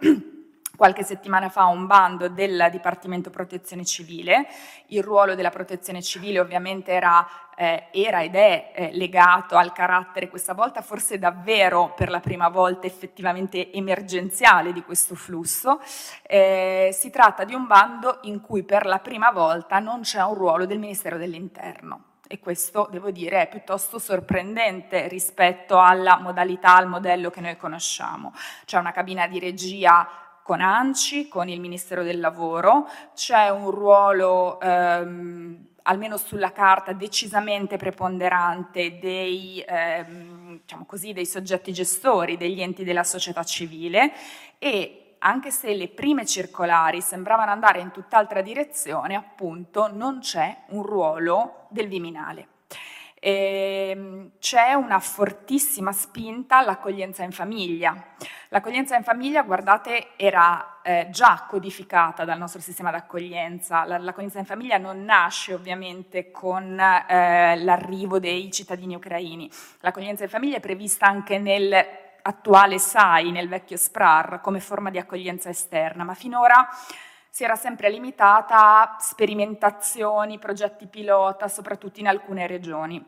qualche settimana fa un bando del Dipartimento Protezione Civile. Il ruolo della Protezione Civile ovviamente era, eh, era ed è eh, legato al carattere, questa volta forse davvero per la prima volta effettivamente emergenziale di questo flusso. Eh, si tratta di un bando in cui per la prima volta non c'è un ruolo del Ministero dell'Interno e questo devo dire è piuttosto sorprendente rispetto alla modalità, al modello che noi conosciamo. C'è una cabina di regia con ANCI, con il Ministero del Lavoro, c'è un ruolo ehm, almeno sulla carta decisamente preponderante dei, ehm, diciamo così, dei soggetti gestori, degli enti della società civile e anche se le prime circolari sembravano andare in tutt'altra direzione, appunto non c'è un ruolo del Viminale. E ehm, c'è una fortissima spinta all'accoglienza in famiglia. L'accoglienza in famiglia, guardate, era eh, già codificata dal nostro sistema d'accoglienza. L'accoglienza in famiglia non nasce ovviamente con eh, l'arrivo dei cittadini ucraini. L'accoglienza in famiglia è prevista anche nel attuale SAI, nel vecchio SPRAR, come forma di accoglienza esterna, ma finora si era sempre limitata a sperimentazioni, progetti pilota, soprattutto in alcune regioni.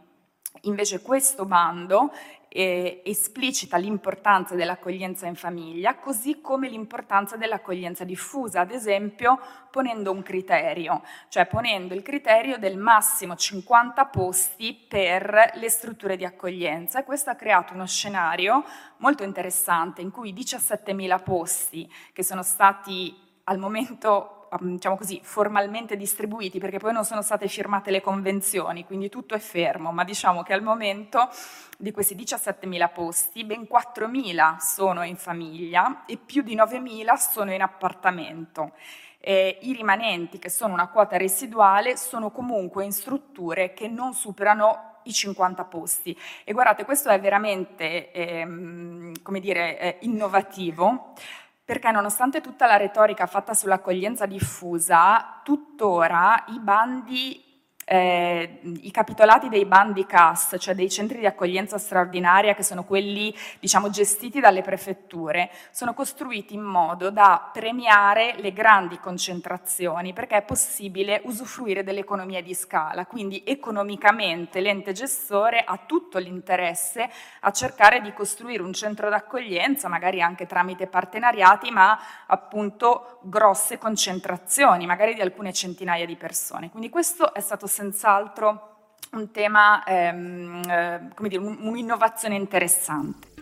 Invece questo bando eh, esplicita l'importanza dell'accoglienza in famiglia, così come l'importanza dell'accoglienza diffusa, ad esempio ponendo un criterio, cioè ponendo il criterio del massimo 50 posti per le strutture di accoglienza. Questo ha creato uno scenario molto interessante in cui 17.000 posti che sono stati al momento diciamo così, formalmente distribuiti perché poi non sono state firmate le convenzioni, quindi tutto è fermo, ma diciamo che al momento di questi 17.000 posti ben 4.000 sono in famiglia e più di 9.000 sono in appartamento. Eh, I rimanenti, che sono una quota residuale, sono comunque in strutture che non superano i 50 posti. E guardate, questo è veramente, ehm, come dire, eh, innovativo perché nonostante tutta la retorica fatta sull'accoglienza diffusa, tuttora i bandi eh, i capitolati dei bandi CAS, cioè dei centri di accoglienza straordinaria che sono quelli diciamo, gestiti dalle prefetture, sono costruiti in modo da premiare le grandi concentrazioni perché è possibile usufruire delle economie di scala, quindi economicamente l'ente gestore ha tutto l'interesse a cercare di costruire un centro d'accoglienza, magari anche tramite partenariati, ma appunto grosse concentrazioni, magari di alcune centinaia di persone. Quindi questo è stato senz'altro un tema, ehm, eh, come dire, un'innovazione interessante.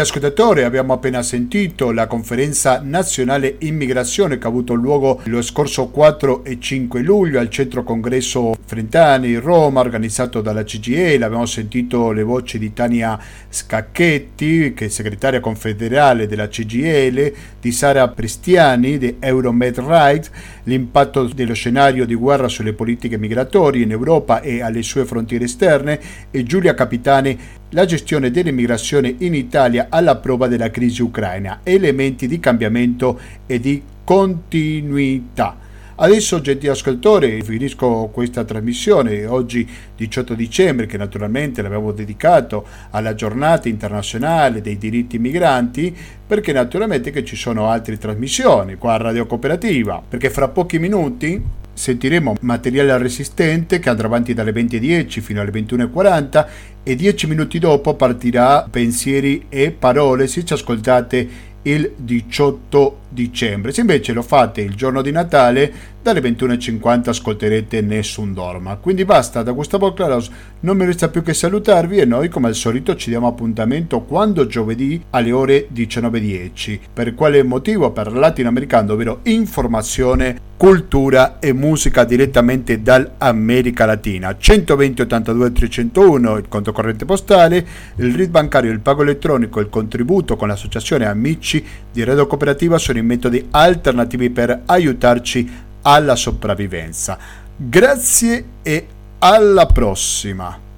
Gentili ascoltatori, abbiamo appena sentito la conferenza nazionale immigrazione che ha avuto luogo lo scorso 4 e 5 luglio al centro congresso Frentani, Roma, organizzato dalla CGL. Abbiamo sentito le voci di Tania Scacchetti, che è segretaria confederale della CGL, di Sara Pristiani di Euromed Right, l'impatto dello scenario di guerra sulle politiche migratorie in Europa e alle sue frontiere esterne e Giulia Capitani la gestione dell'immigrazione in Italia alla prova della crisi ucraina, elementi di cambiamento e di continuità. Adesso, gentili ascoltatori, finisco questa trasmissione. Oggi 18 dicembre, che naturalmente l'abbiamo dedicato alla giornata internazionale dei diritti migranti, perché naturalmente che ci sono altre trasmissioni qua a Radio Cooperativa, perché fra pochi minuti sentiremo materiale resistente che andrà avanti dalle 20.10 fino alle 21.40 e 10 minuti dopo partirà pensieri e parole. Se ci ascoltate il 18 dicembre. Se invece lo fate il giorno di Natale, dalle 21.50 ascolterete Nessun Dorma. Quindi basta, da Gustavo Claros non mi resta più che salutarvi e noi come al solito ci diamo appuntamento quando giovedì alle ore 19.10. Per quale motivo? Per latinoamericano, ovvero informazione, cultura e musica direttamente dall'America Latina. 120 82 301 il conto corrente postale, il RID bancario, il pago elettronico, il contributo con l'associazione Amici di Radio Cooperativa sono i metodi alternativi per aiutarci alla sopravvivenza. Grazie e alla prossima!